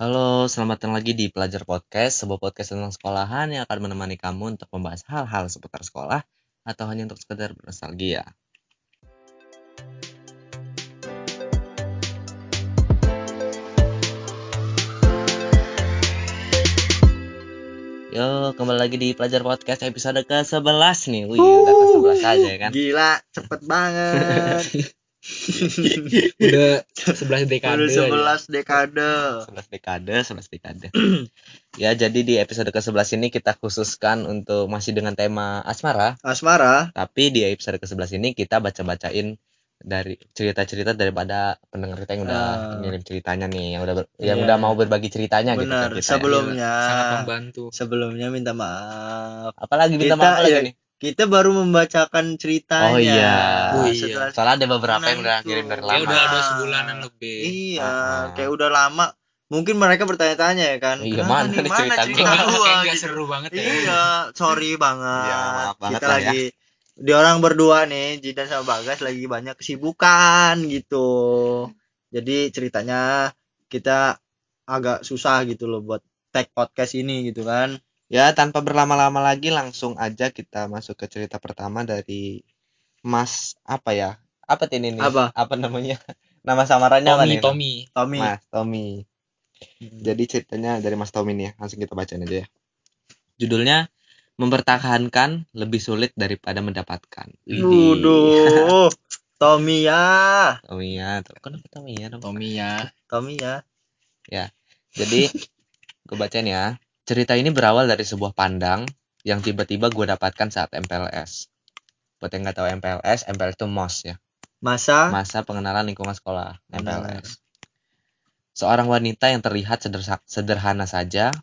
Halo, selamat datang lagi di Pelajar Podcast, sebuah podcast tentang sekolahan yang akan menemani kamu untuk membahas hal-hal seputar sekolah atau hanya untuk sekedar bernostalgia. Yo, kembali lagi di Pelajar Podcast episode ke-11 nih. Wih, udah ke-11 aja ya kan. Gila, cepet banget. udah 11 dekade Udah aja. 11 dekade. 11 dekade, 11 dekade. ya, jadi di episode ke-11 ini kita khususkan untuk masih dengan tema asmara, Asmara, tapi di episode ke-11 ini kita baca-bacain dari cerita-cerita daripada pendengar kita yang udah Ah. ngirim ceritanya nih, yang udah ber- yang Iya. udah mau berbagi ceritanya gitu benar. ke kita ya. Sebelumnya, sangat membantu sebelumnya minta maaf. Apalagi minta Kita- maaf lagi ya, nih. Kita baru membacakan ceritanya. Oh iya. Oh iya. Setelah Soalnya ada beberapa yang udah itu. ngirim dari ya lama. udah ada sebulanan lebih Iya, Ah. kayak udah lama. Mungkin mereka bertanya-tanya ya kan. Iya, "Kenapa mana nih mana cerita cerita gua?" gua?" kayak gitu. seru banget ya Iya, sorry banget. Iya, maaf banget Kita lah ya. lagi di orang berdua nih, Jidan sama Bagas lagi banyak kesibukan gitu. Jadi ceritanya kita agak susah gitu loh buat tag podcast ini gitu kan. Ya, tanpa berlama-lama lagi langsung aja kita masuk ke cerita pertama dari Mas apa ya? Apa ini nih? Apa? Apa namanya? Nama samarannya apa Tommy nih? Tommy Tommy. Mas Tommy. Jadi ceritanya dari Mas Tommy nih ya. Langsung kita bacain aja ya. Judulnya Mempertahankan lebih sulit daripada mendapatkan. Waduh. Tommy ya. Tommy ya. Kenapa Tommy ya? Tommy ya Tommy ya. Jadi gue bacain ya. Cerita ini berawal dari sebuah pandang yang tiba-tiba gue dapatkan saat MPLS. Buat yang nggak tahu MPLS, MPLS itu MOS ya. Masa Masa pengenalan lingkungan sekolah. MPLS. Seorang wanita yang terlihat sederhana saja,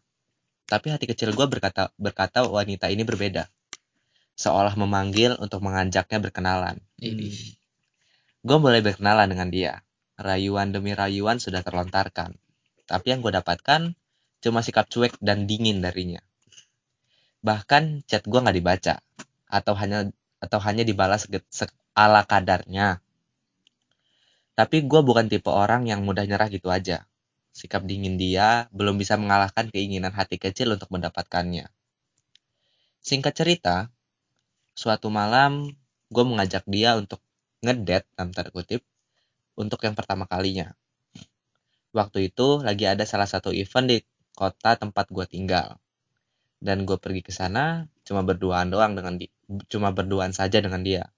tapi hati kecil gue berkata berkata wanita ini berbeda. Seolah memanggil untuk mengajaknya berkenalan. ini Gue mulai berkenalan dengan dia. Rayuan demi rayuan sudah terlontarkan. Tapi yang gue dapatkan cuma sikap cuek dan dingin darinya. Bahkan chat gue nggak dibaca atau hanya atau hanya dibalas ala kadarnya. Tapi gue bukan tipe orang yang mudah nyerah gitu aja. Sikap dingin dia belum bisa mengalahkan keinginan hati kecil untuk mendapatkannya. Singkat cerita, suatu malam gue mengajak dia untuk ngedet dalam tanda kutip untuk yang pertama kalinya. Waktu itu lagi ada salah satu event di kota tempat gue tinggal. Dan gue pergi ke sana cuma berduaan doang dengan di, cuma berduaan saja dengan dia.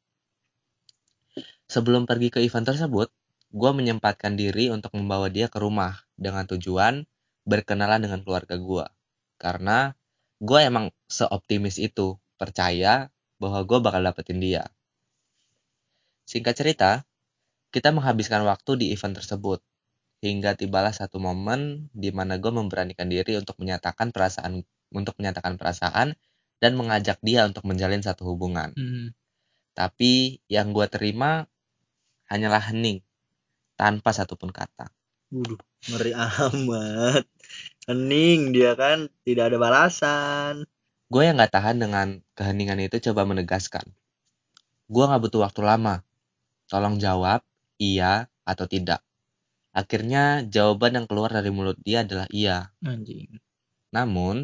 Sebelum pergi ke event tersebut, gue menyempatkan diri untuk membawa dia ke rumah dengan tujuan berkenalan dengan keluarga gue. Karena gue emang seoptimis itu, percaya bahwa gue bakal dapetin dia. Singkat cerita, kita menghabiskan waktu di event tersebut. Hingga tibalah satu momen di mana gue memberanikan diri untuk menyatakan perasaan untuk menyatakan perasaan dan mengajak dia untuk menjalin satu hubungan. Hmm. Tapi yang gue terima hanyalah hening tanpa satupun kata. Waduh, ngeri amat. Hening dia kan tidak ada balasan. Gue yang gak tahan dengan keheningan itu coba menegaskan. Gue gak butuh waktu lama. Tolong jawab, iya atau tidak. Akhirnya jawaban yang keluar dari mulut dia adalah iya. anjing Namun,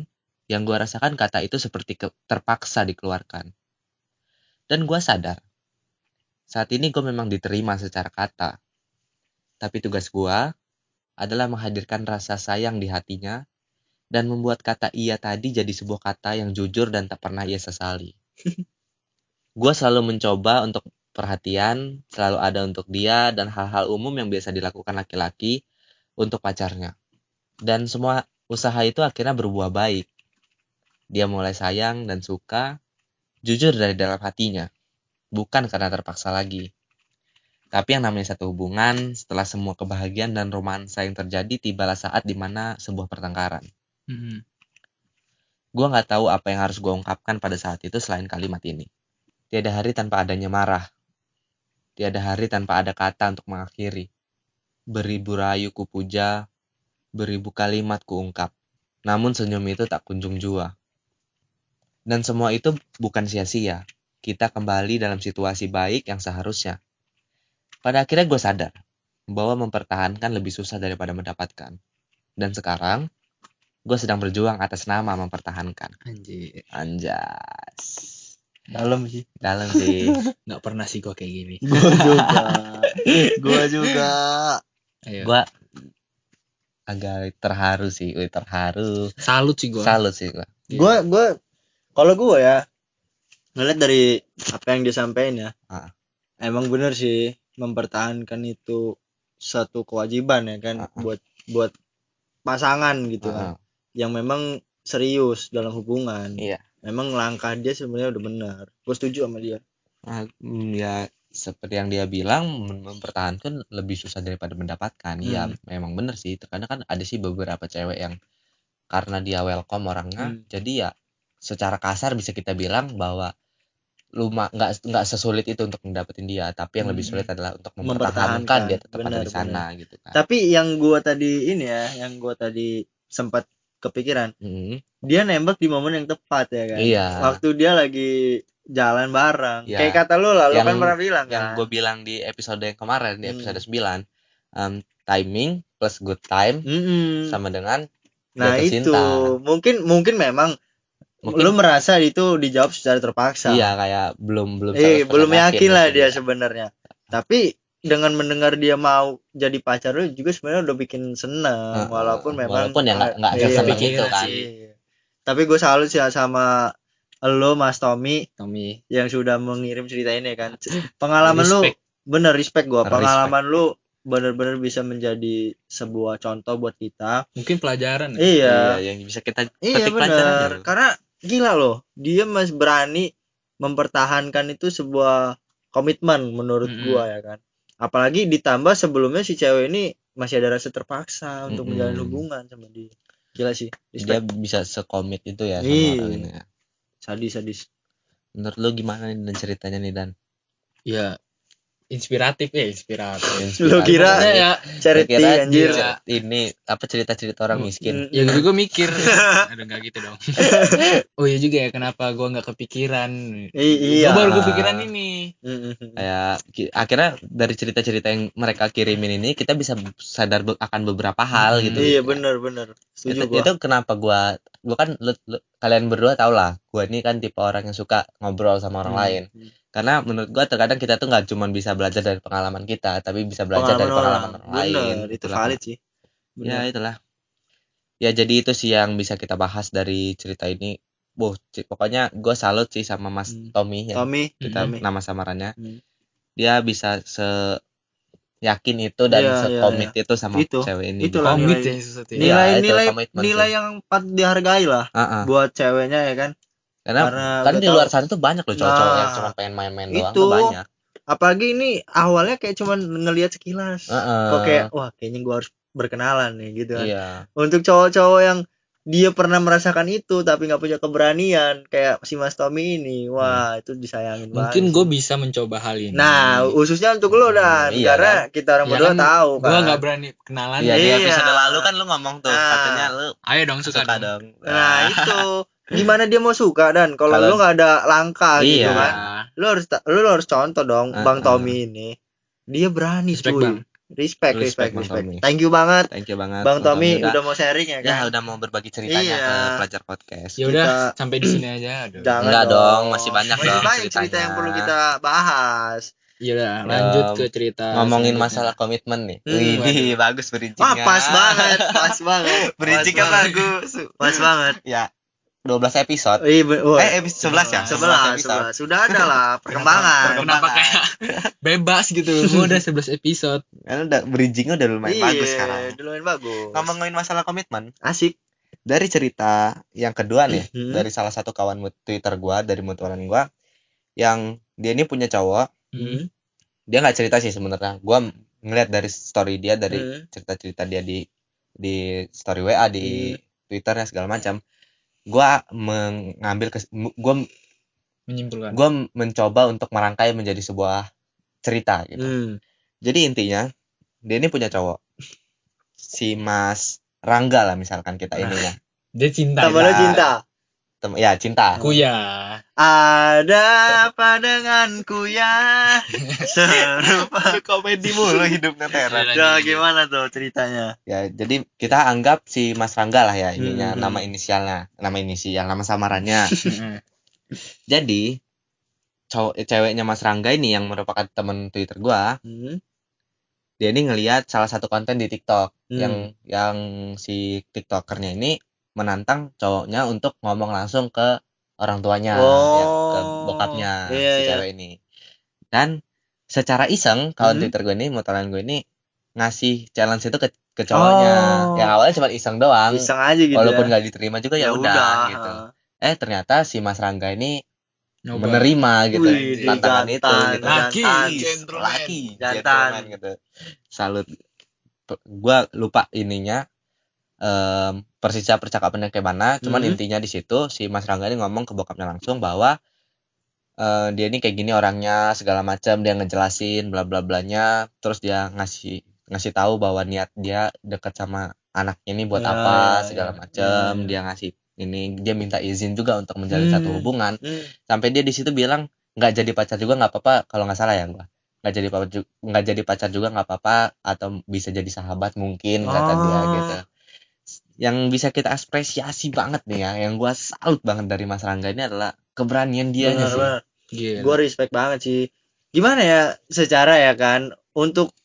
yang gue rasakan kata itu seperti ke- terpaksa dikeluarkan. Dan gue sadar, saat ini gue memang diterima secara kata. Tapi tugas gue adalah menghadirkan rasa sayang di hatinya dan membuat kata iya tadi jadi sebuah kata yang jujur dan tak pernah ia sesali. gue selalu mencoba untuk perhatian, selalu ada untuk dia dan hal-hal umum yang biasa dilakukan laki-laki untuk pacarnya. Dan semua usaha itu akhirnya berbuah baik. Dia mulai sayang dan suka, jujur dari dalam hatinya, bukan karena terpaksa lagi. Tapi yang namanya satu hubungan, setelah semua kebahagiaan dan romansa yang terjadi, tibalah saat di mana sebuah pertengkaran. Hmm. Gue nggak tahu apa yang harus gue ungkapkan pada saat itu selain kalimat ini. Tiada hari tanpa adanya marah. Tiada hari tanpa ada kata untuk mengakhiri. Beribu rayu ku puja, beribu kalimat ku ungkap. Namun senyum itu tak kunjung jua. Dan semua itu bukan sia-sia. Kita kembali dalam situasi baik yang seharusnya. Pada akhirnya gue sadar bahwa mempertahankan lebih susah daripada mendapatkan. dan sekarang gue sedang berjuang atas nama mempertahankan Anjir. anjas dalam sih dalam sih Nggak pernah sih gua kayak gini. gua juga gua juga Ayo. gue agak terharu sih Wih, terharu salut sih gua. salut sih gue Iya. gua gua kalau gua ya ngeliat dari apa yang dia sampaikan ya Ah. emang bener sih mempertahankan itu satu kewajiban ya kan Ah, ah. buat buat pasangan gitu Ah, kan yang memang serius dalam hubungan Iya. Memang langkah dia sebenarnya udah benar gue setuju sama dia Ah, mm, ya seperti yang dia bilang mem- mempertahankan lebih susah daripada mendapatkan iya Hmm. memang bener sih terkadang kan ada sih beberapa cewek yang karena dia welcome orangnya Hmm. jadi ya secara kasar bisa kita bilang bahwa lu nggak nggak sesulit itu untuk mendapatkan dia tapi yang lebih Hmm. sulit adalah untuk Mempertahankan. mempertahankan dia tetap ada Benar, di sana gitu kan tapi yang gua tadi ini ya yang gua tadi sempat kepikiran Mm, dia nembak di momen yang tepat ya kan Iya. waktu dia lagi jalan bareng Iya. kayak kata lu lah lu Yang- kan pernah bilang yang kan gue bilang di episode yang kemarin di Hmm. episode 9 um, timing plus good time Mm-mm. sama dengan nah itu cinta. mungkin mungkin memang Mungkin- lu merasa itu dijawab secara terpaksa Iya kayak belum belum eh 100% belum yakin lah dia ya. sebenarnya tapi dengan mendengar dia mau jadi pacar lu juga sebenarnya udah bikin seneng Heeh. walaupun memang Walaupun ya nggak- nggak Iya, seseneng iya kan. sih. Tapi gue salut sih sama lo Mas Tommy Tommy. yang sudah mengirim cerita ini kan pengalaman lu bener respect Respect. pengalaman lu bener-bener bisa menjadi sebuah contoh buat kita Mungkin pelajaran. ya? iya Iya, yang bisa kita iya bener loh. karena gila loh dia masih berani mempertahankan itu sebuah komitmen menurut Mm-mm. gua ya kan apalagi ditambah sebelumnya si cewek ini masih ada rasa terpaksa untuk Mm-mm. menjalin hubungan sama dia gila sih dia respect bisa sekomit itu ya sama Iya. orang ini ya. sadis sadis Menurut lu gimana nih dan ceritanya nih Dan? Ya inspiratif ya inspiratif. Lu kira- Maksudnya ya charity Kira anjir Iya. ini apa cerita-cerita orang miskin? Ya mm. gue gue mikir aduh nggak gitu dong oh iya juga ya kenapa gue nggak kepikiran I- iya gue baru kepikiran ini. Kayak ki- akhirnya dari cerita-cerita yang mereka kirimin ini kita bisa sadar akan beberapa hal Hmm. gitu. iya Ya. bener bener itu, setuju gua itu kenapa gua gua kan lu- lu- kalian berdua tau lah gua ini kan tipe orang yang suka ngobrol sama orang Hmm. lain. karena menurut gua terkadang kita tuh nggak cuma bisa belajar dari pengalaman kita tapi bisa belajar dari pengalaman orang, lain. bener itu valid sih. Ya Bener. itulah. Ya jadi itu sih yang bisa kita bahas dari cerita ini. Boh, pokoknya gua salut sih sama Mas Hmm. Tommy yang Tommy kita Tommy. nama samarannya. Hmm. dia bisa se yakin itu dan Iya, iya, sekomit itu sama Itu. cewek ini Itulah. komit nilai- ya sesuatu ya. Iya, nilai itu nilai nilai yang patut dihargai lah Ah, ah. buat ceweknya ya kan karena, Karena kan di luar sana tuh banyak loh cowok-cowok Nah, yang cuma pengen main-main doang itu. tuh banyak apalagi ini awalnya kayak cuman ngelihat sekilas Heeh. kok kayak wah kayaknya gua harus berkenalan nih gitu kan iya untuk cowok-cowok yang dia pernah merasakan itu tapi nggak punya keberanian. Kayak si Mas Tommy ini. Wah itu disayangin mungkin banget gue bisa mencoba hal ini. Nah khususnya untuk lo dan. Iya, karena kita orang Ya berdua kan, tahu kan gue nggak berani kenalan. Iya di Iya. episode lalu kan lu ngomong tuh Nah. katanya lu ayo dong suka, suka, dong, dong. Nah itu. Gimana dia mau suka dan? Kalau lu nggak ada langkah gitu Iya. kan? Lu harus lu harus contoh dong Uh-uh. Bang Tommy ini. Dia berani Respect, cuy. Bang. Respect Respect, respect Bang respect. Tommy. thank you banget. Thank you banget. Bang Tommy udah, udah mau sharing ya ya kan udah mau berbagi ceritanya Iya. ke pelajar podcast. Ya udah Kita- sampai di sini aja. Aduh. Jangan Enggak dong, masih banyak masih dong banyak cerita ceritanya. yang perlu kita bahas. Ya udah lanjut Um, ke cerita ngomongin masalah komitmen nih. Hmm, Widih, bagus bridgingnya wah pas banget pas banget. Banget. bagus. Pas banget. Ya 12 episode Iya, be- wah. eh episode 11 ya sebelah episode. sebelah sudah ada lah perkembangan kenapa kayak bebas gitu gue udah 11 episode Kan udah bridgingnya udah lumayan Iya, bagus sekarang. lumayan bagus Ngomongin masalah komitmen, asik dari cerita yang kedua nih, Mhm. dari salah satu kawan Twitter gua, dari mutualan gua, yang dia ini punya cowok, Hmm. dia nggak cerita sih sebenarnya. Gua ngeliat dari story dia, dari Hmm. cerita-cerita dia di di story WA di Hmm. Twitternya segala macam. Gua mengambil kes, m- gua menyimpulkan gua mencoba untuk merangkai menjadi sebuah cerita gitu. Hmm. Jadi intinya dia ini punya cowok. Si Mas Rangga lah misalkan kita ini ya. dia cinta Nah, cinta tem- ya cinta Kuya. Ada apa denganku ya? Serupa. komedi mulu hidupnya Tera Ya, gimana tuh ceritanya? ya jadi kita anggap si Mas Rangga lah ya ininya Hmm. nama inisialnya nama inisial nama samarannya Heeh. jadi cowok ceweknya Mas Rangga ini yang merupakan temen Twitter gua Hmm. dia ini ngelihat salah satu konten di TikTok Hmm. yang yang si TikTokernya ini menantang cowoknya untuk ngomong langsung ke orang tuanya Oh. ya, ke bokapnya Iya, si iya. cewek ini dan secara iseng kawan Hmm. Twitter gue ini motoran gue ini ngasih challenge itu ke ke cowoknya Oh. yang awalnya cuma iseng doang Iseng aja gitu walaupun ya. nggak diterima juga ya, udah, gitu eh ternyata si Mas Rangga ini Nyoba. menerima gitu Wih, tantangan itu jantan, gitu Laki, jantan. gentleman. laki Jantan. gitu salut gua lupa ininya em persisnya percakapannya kayak mana cuman Hmm. intinya di situ si Mas Rangga ini ngomong ke bokapnya langsung bahwa eh, dia ini kayak gini orangnya segala macam dia ngejelasin bla bla blanya terus dia ngasih ngasih tahu bahwa niat dia deket sama anaknya ini buat Ya, apa ya, segala ya, macam ya. dia ngasih ini dia minta izin juga untuk menjalin Hmm. satu hubungan Hmm. sampai dia di situ bilang nggak jadi pacar juga nggak apa-apa kalau nggak salah ya gua nggak jadi pacar nggak jadi pacar juga nggak apa-apa atau bisa jadi sahabat mungkin kata dia Oh. gitu yang bisa kita apresiasi banget nih ya yang gua salut banget dari Mas Rangga ini adalah keberanian dia sih. Gila. Gue respect banget sih. Gimana ya secara ya kan untuk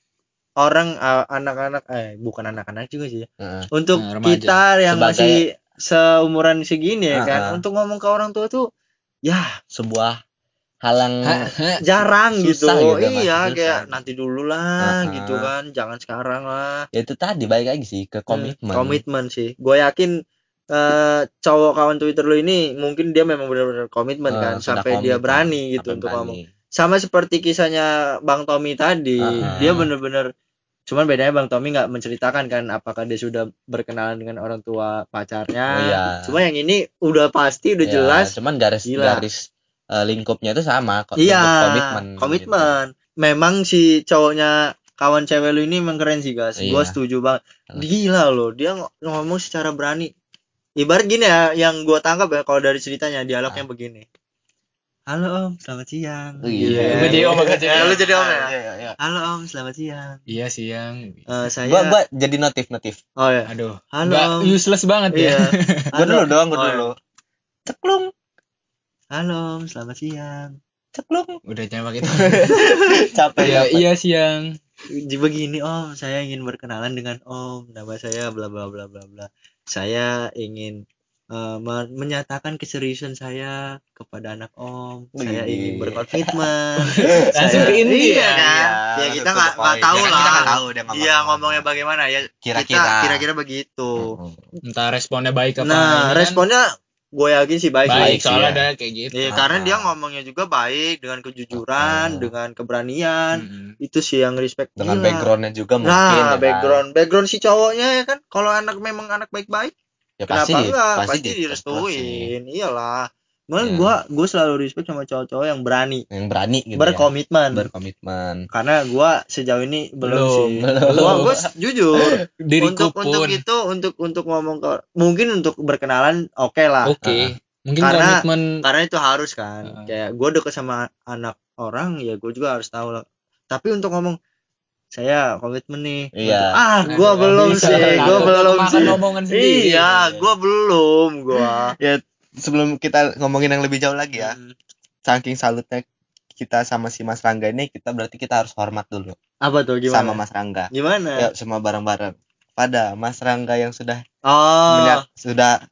orang uh, anak-anak eh bukan anak-anak juga sih. ya. Heeh. Untuk Nah, remaja. kita yang Sebagai- masih seumuran segini ya kan Uh-uh. untuk ngomong ke orang tua tuh ya sebuah halang Ha- ha. jarang gitu. Susah gitu, Mas, iya susah. kayak nanti dulu lah Uh-uh. gitu kan, jangan sekarang lah. ya itu tadi balik lagi sih ke komitmen Hmm, komitmen sih. Gue yakin eh, cowok kawan Twitter lu ini mungkin dia memang benar-benar komitmen Eh, kan sampai dia komit, berani gitu untuk berani. ngomong. Sama seperti kisahnya Bang Tommy tadi, Ah. dia bener-bener cuman bedanya Bang Tommy nggak menceritakan kan apakah dia sudah berkenalan dengan orang tua pacarnya. Oh, iya. Cuma yang ini udah pasti udah Ya, jelas. cuman garis Gila. garis eh, lingkupnya itu sama kok Iya, komitmen komitmen. Memang si cowoknya kawan cewek lu ini emang keren sih guys. Gua Iya. setuju banget. Gila loh, dia ng- ngomong secara berani. Ibarat gini ya, yang gua tangkap ya kalau dari ceritanya dialognya begini. Halo Om, selamat siang. gitu. Iya. Gitu. Gua jadi om, Ya, om. lu jadi om ya. Iya, iya, iya. Halo Om, selamat siang. Iya siang. Eh, saya Gua gua jadi notif notif. Oh ya. Aduh. Halo, Nggak Om. useless banget Iya. ya. Gua Halo. dulu doang, gua Oh, iya. dulu. Ceklung, Halo selamat siang. ceklung. Udah jangan pakai itu. Capek Iya, capek. iya siang. Jadi begini Om, saya ingin berkenalan dengan Om. Nama saya bla bla bla bla bla. Saya ingin men- menyatakan keseriusan saya kepada anak Om. Saya Wih. ingin berkomitmen. Langsung Saya- ke iya, ya? kan? Ya langsung kita to nggak the nggak tahu Ya lah. kita tahu dia ngomong Iya ngomongnya bagaimana ya. Kira-kira. Kira-kira begitu. Mm-mm. Entah responnya baik apa Nah, ini kan. responnya gue yakin sih baik. baik, baik sih, soalnya ya. ada kayak gitu. Iya, Ah. karena dia ngomongnya juga baik dengan kejujuran, Ah. dengan keberanian. Mm-mm. Itu sih yang respect. Dengan Gila. backgroundnya juga mungkin. Nah, ya kan? background background si cowoknya ya kan. Kalau anak memang anak baik-baik, Ya, kenapa pasti, enggak? Pasti, di- direstuin. Iyalah. Cuman Ya. gua gua selalu respect sama cowok-cowok yang berani, Yang berani gitu ya. berkomitmen. Berkomitmen. Karena gua sejauh ini belum, Belum, sih. belum. Gua gua jujur Diriku untuk untuk pun. itu untuk untuk ngomong ke mungkin untuk berkenalan oke lah. Oke. Mungkin Karena- komitmen Karena itu harus kan. Heeh. Kayak gua deket sama anak orang ya gua juga harus tahu lah. Tapi untuk ngomong saya komitmen nih. Iya. Untuk- ah, Aduh, gua belum sih. Gua belum sih. sendiri. Iya, gua belum gua. Ya, sebelum kita ngomongin yang lebih jauh lagi ya, Hmm. saking salutnya kita sama si Mas Rangga ini, kita berarti kita harus hormat dulu Apa tuh gimana? sama Mas Rangga. Gimana? Ya, semua bareng-bareng. Pada Mas Rangga yang sudah Oh. sudah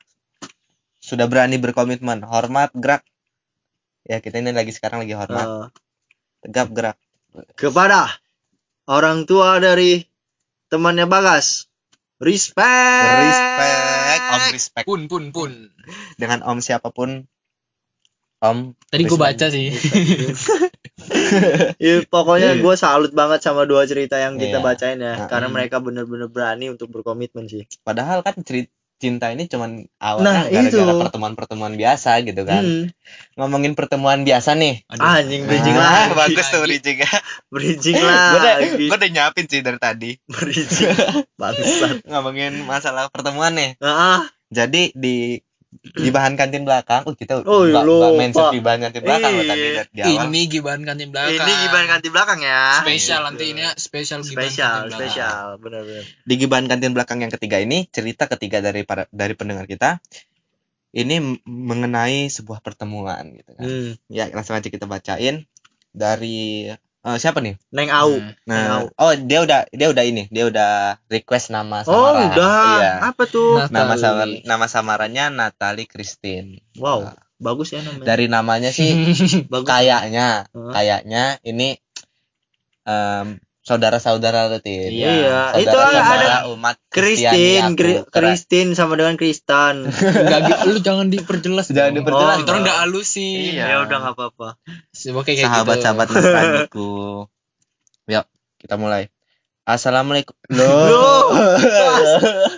sudah berani berkomitmen, hormat, gerak. Ya, kita ini lagi sekarang lagi hormat, eh, tegap gerak. kepada orang tua dari temannya Bagas. Respect. Respect, Om respect Pun pun pun. dengan Om siapa pun. Om. Tadi gue baca sih. Ya, pokoknya gue salut banget sama dua cerita yang kita Iya. bacain ya, Heeh. karena mereka bener-bener berani untuk berkomitmen sih. Padahal kan cerita cinta ini cuman Nah, awalnya gara-gara itu. pertemuan-pertemuan biasa gitu kan. Hmm. Ngomongin pertemuan biasa nih. Aduh. Anjing bridging Ah, lagi. bagus tuh bridging ya. Bridging gue udah, gue udah nyiapin sih dari tadi Bridging. Bangsat. ngomongin masalah pertemuan nih. Ah, Jadi di gibahan kantin belakang. Oh, kita Oh, ba- ba- lupa. main set gibahan kantin belakang loh tadi Iya. di awal. Ini gibahan kantin belakang. Ini gimana ganti belakang ya? Spesial Gitu. nanti ini ya, spesial gibahan Spesial, kantin belakang. spesial, benar-benar. Di gibahan kantin belakang yang ketiga ini cerita ketiga dari para dari pendengar kita ini mengenai sebuah pertemuan gitu kan. Hmm. Ya, langsung aja kita bacain dari eh, siapa nih? Neng Au. Hmm. Nah, Tahu. oh dia udah dia udah ini, dia udah request nama Oh, samaran. udah. Iya. Apa tuh? Nah. Nama Natali. samar nama samarannya Natalie Christine. Wow, bagus ya namanya. Dari namanya sih kayaknya kayaknya ini em, saudara-saudara rutin. Iya, itu Saudara-saudara ada umat Kristin, Kristiani Kri- aku. Keren. Kristin sama dengan Kristan. Enggak gitu, lu jangan diperjelas. Jangan dong. diperjelas Oh, Kita orang dong. udah halusin. Iya. Ya udah nggak apa-apa. Oke kayak sahabat-sahabat gitu. Nasraniku. Yuk, kita mulai. Assalamualaikum. Loh.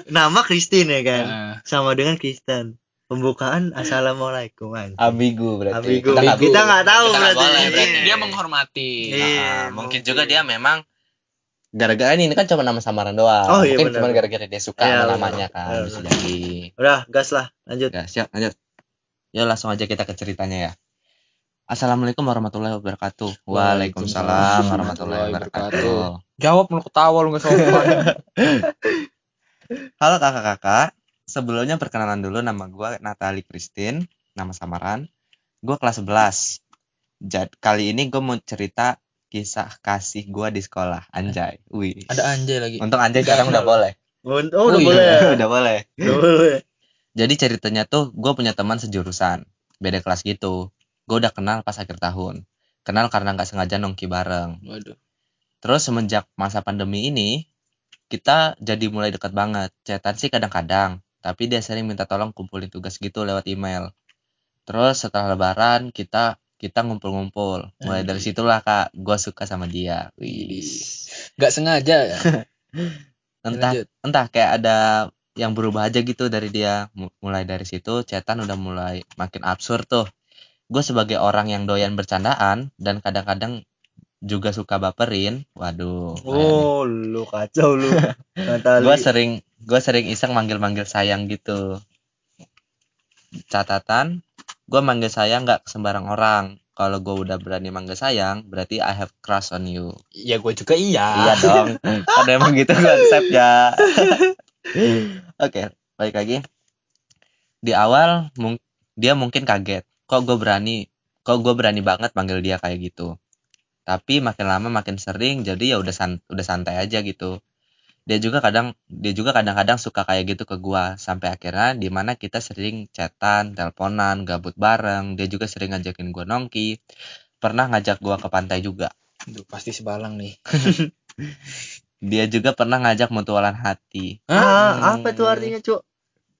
Nama Kristin ya kan? Nah, Sama dengan Kristen. Pembukaan Assalamualaikum. anjing. Ambigu berarti. Ambigu. Kita nggak tahu Kita berarti. boleh, berarti. Iya. dia menghormati. Iya. Ah, mungkin mungkin. juga dia memang gara-gara ini, ini kan cuma nama samaran doang. Oh, iya, mungkin cuma gara-gara dia suka Iya, sama namanya kan Iya, bisa jadi. Udah, gas lah. Lanjut. Ya, siap, lanjut. Ya langsung aja kita ke ceritanya ya. Assalamualaikum warahmatullahi wabarakatuh. Waalaikumsalam warahmatullahi wabarakatuh. Jawab lu ketawa lu nggak sopan. Halo kakak-kakak. Sebelumnya perkenalan dulu nama gua Natalie Christine, nama samaran. Gua kelas 11. Jadi kali ini gue mau cerita kisah kasih gua di sekolah. Anjay. Wih. Ada anjay lagi. Untung anjay sekarang udah boleh. Oh, udah Oh, boleh. ya? udah boleh. Udah boleh. Jadi ceritanya tuh gue punya teman sejurusan, beda kelas gitu. Gue udah kenal pas akhir tahun. Kenal karena nggak sengaja nongki bareng. Waduh. Terus semenjak masa pandemi ini, kita jadi mulai dekat banget. Chatan sih kadang-kadang, tapi dia sering minta tolong kumpulin tugas gitu lewat email. Terus setelah lebaran kita kita ngumpul-ngumpul. Mulai dari situlah kak, gue suka sama dia. Wih. Gak sengaja ya. Entah Lanjut. entah kayak ada yang berubah aja gitu dari dia mulai dari situ cetan udah mulai makin absurd tuh gue sebagai orang yang doyan bercandaan dan kadang-kadang juga suka baperin waduh Oh, lu kacau lu. Gue sering gue sering iseng manggil-manggil sayang gitu catatan gue manggil sayang nggak ke sembarang orang kalau gue udah berani manggil sayang berarti I have crush on you Ya gue juga iya. Iya dong. Kan emang gitu konsepnya. Oke, balik lagi. Di awal mung- dia mungkin kaget. Kok gue berani? Kok gue berani banget manggil dia kayak gitu? Tapi makin lama makin sering, jadi ya udah san- udah santai aja gitu. Dia juga kadang dia juga kadang-kadang suka kayak gitu ke gua sampai akhirnya di mana kita sering chatan, teleponan, gabut bareng. Dia juga sering ngajakin gua nongki. Pernah ngajak gua ke pantai juga. Aduh, pasti sebalang nih. Dia juga pernah ngajak mutualan hati. Ah, apa tuh artinya, Cuk?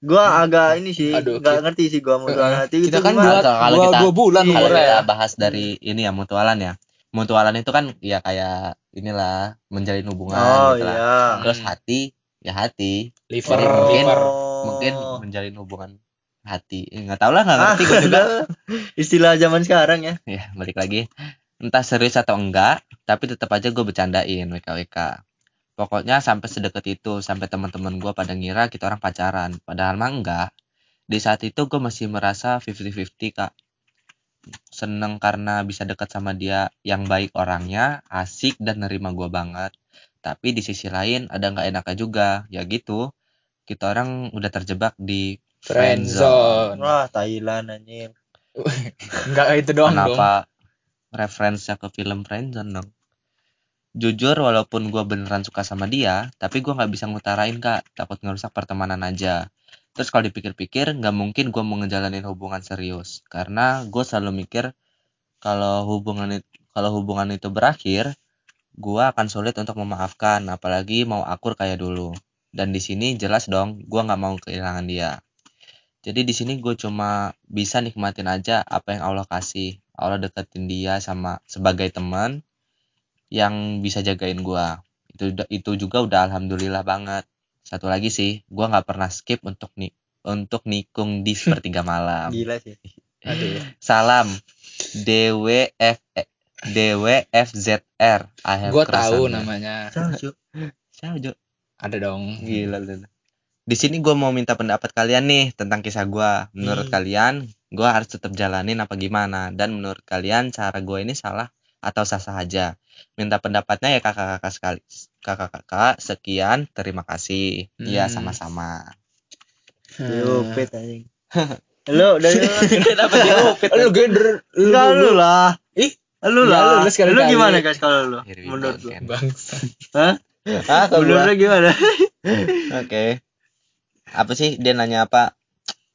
Gua agak ini sih, Aduh, kita- ngerti sih gua mutual Eh, hati kita itu kan dua, Kalau dua, kita- dua bulan Iya. Kalau kita bahas dari ini ya mutualan ya. Mutualan itu kan ya kayak inilah menjalin hubungan Oh gitu lah. iya. Terus hati ya hati Liver, Jadi mungkin- liver. mungkin menjalin hubungan hati. Eh, nggak tahu lah nggak Ah, ngerti gue juga. Istilah zaman sekarang ya. ya balik lagi. Entah serius atau enggak, tapi tetap aja gue bercandain WKWK. Pokoknya sampai sedekat itu, sampai teman-teman gue pada ngira kita orang pacaran. Padahal mah enggak. Di saat itu gue masih merasa 50-50 kak. Seneng karena bisa dekat sama dia yang baik orangnya, asik dan nerima gue banget. Tapi di sisi lain ada nggak enaknya juga. Ya gitu, kita orang udah terjebak di Friendzone. Wah, Thailand anjir. Enggak itu doang dong. Kenapa referensinya ke film Friendzone dong? Jujur walaupun gue beneran suka sama dia, tapi gue nggak bisa ngutarain kak, takut ngerusak pertemanan aja. Terus kalau dipikir-pikir, nggak mungkin gue mau ngejalanin hubungan serius, karena gue selalu mikir kalau hubungan kalau hubungan itu berakhir, gue akan sulit untuk memaafkan, apalagi mau akur kayak dulu. Dan di sini jelas dong, gue nggak mau kehilangan dia. Jadi di sini gue cuma bisa nikmatin aja apa yang Allah kasih. Allah deketin dia sama sebagai teman yang bisa jagain gua. Itu itu juga udah alhamdulillah banget. Satu lagi sih, gua nggak pernah skip untuk nik untuk nikung di sepertiga malam. Gila sih. Aduh. Salam DWF DWFZR. I have Gue tahu you. namanya. Siapa, Jo? Ada dong. Gila lu. di sini gue mau minta pendapat kalian nih tentang kisah gue. Menurut Hmm. kalian, gue harus tetap jalanin apa gimana? Dan menurut kalian cara gue ini salah atau sah-sah aja? Minta pendapatnya ya kakak-kakak sekali. Kakak-kakak, sekian, terima kasih. Iya, Hmm. sama-sama. Diupit anjing. Lu dari lu. Kenapa diupit? Lu gender Enggak lu lah. Ih, Lu ya lah. lu, lu. Lu gimana guys kalau lu? Menurut lu. bangsa. Hah? Ah, kalau Menurut lu gimana? Oke. Apa sih dia nanya apa?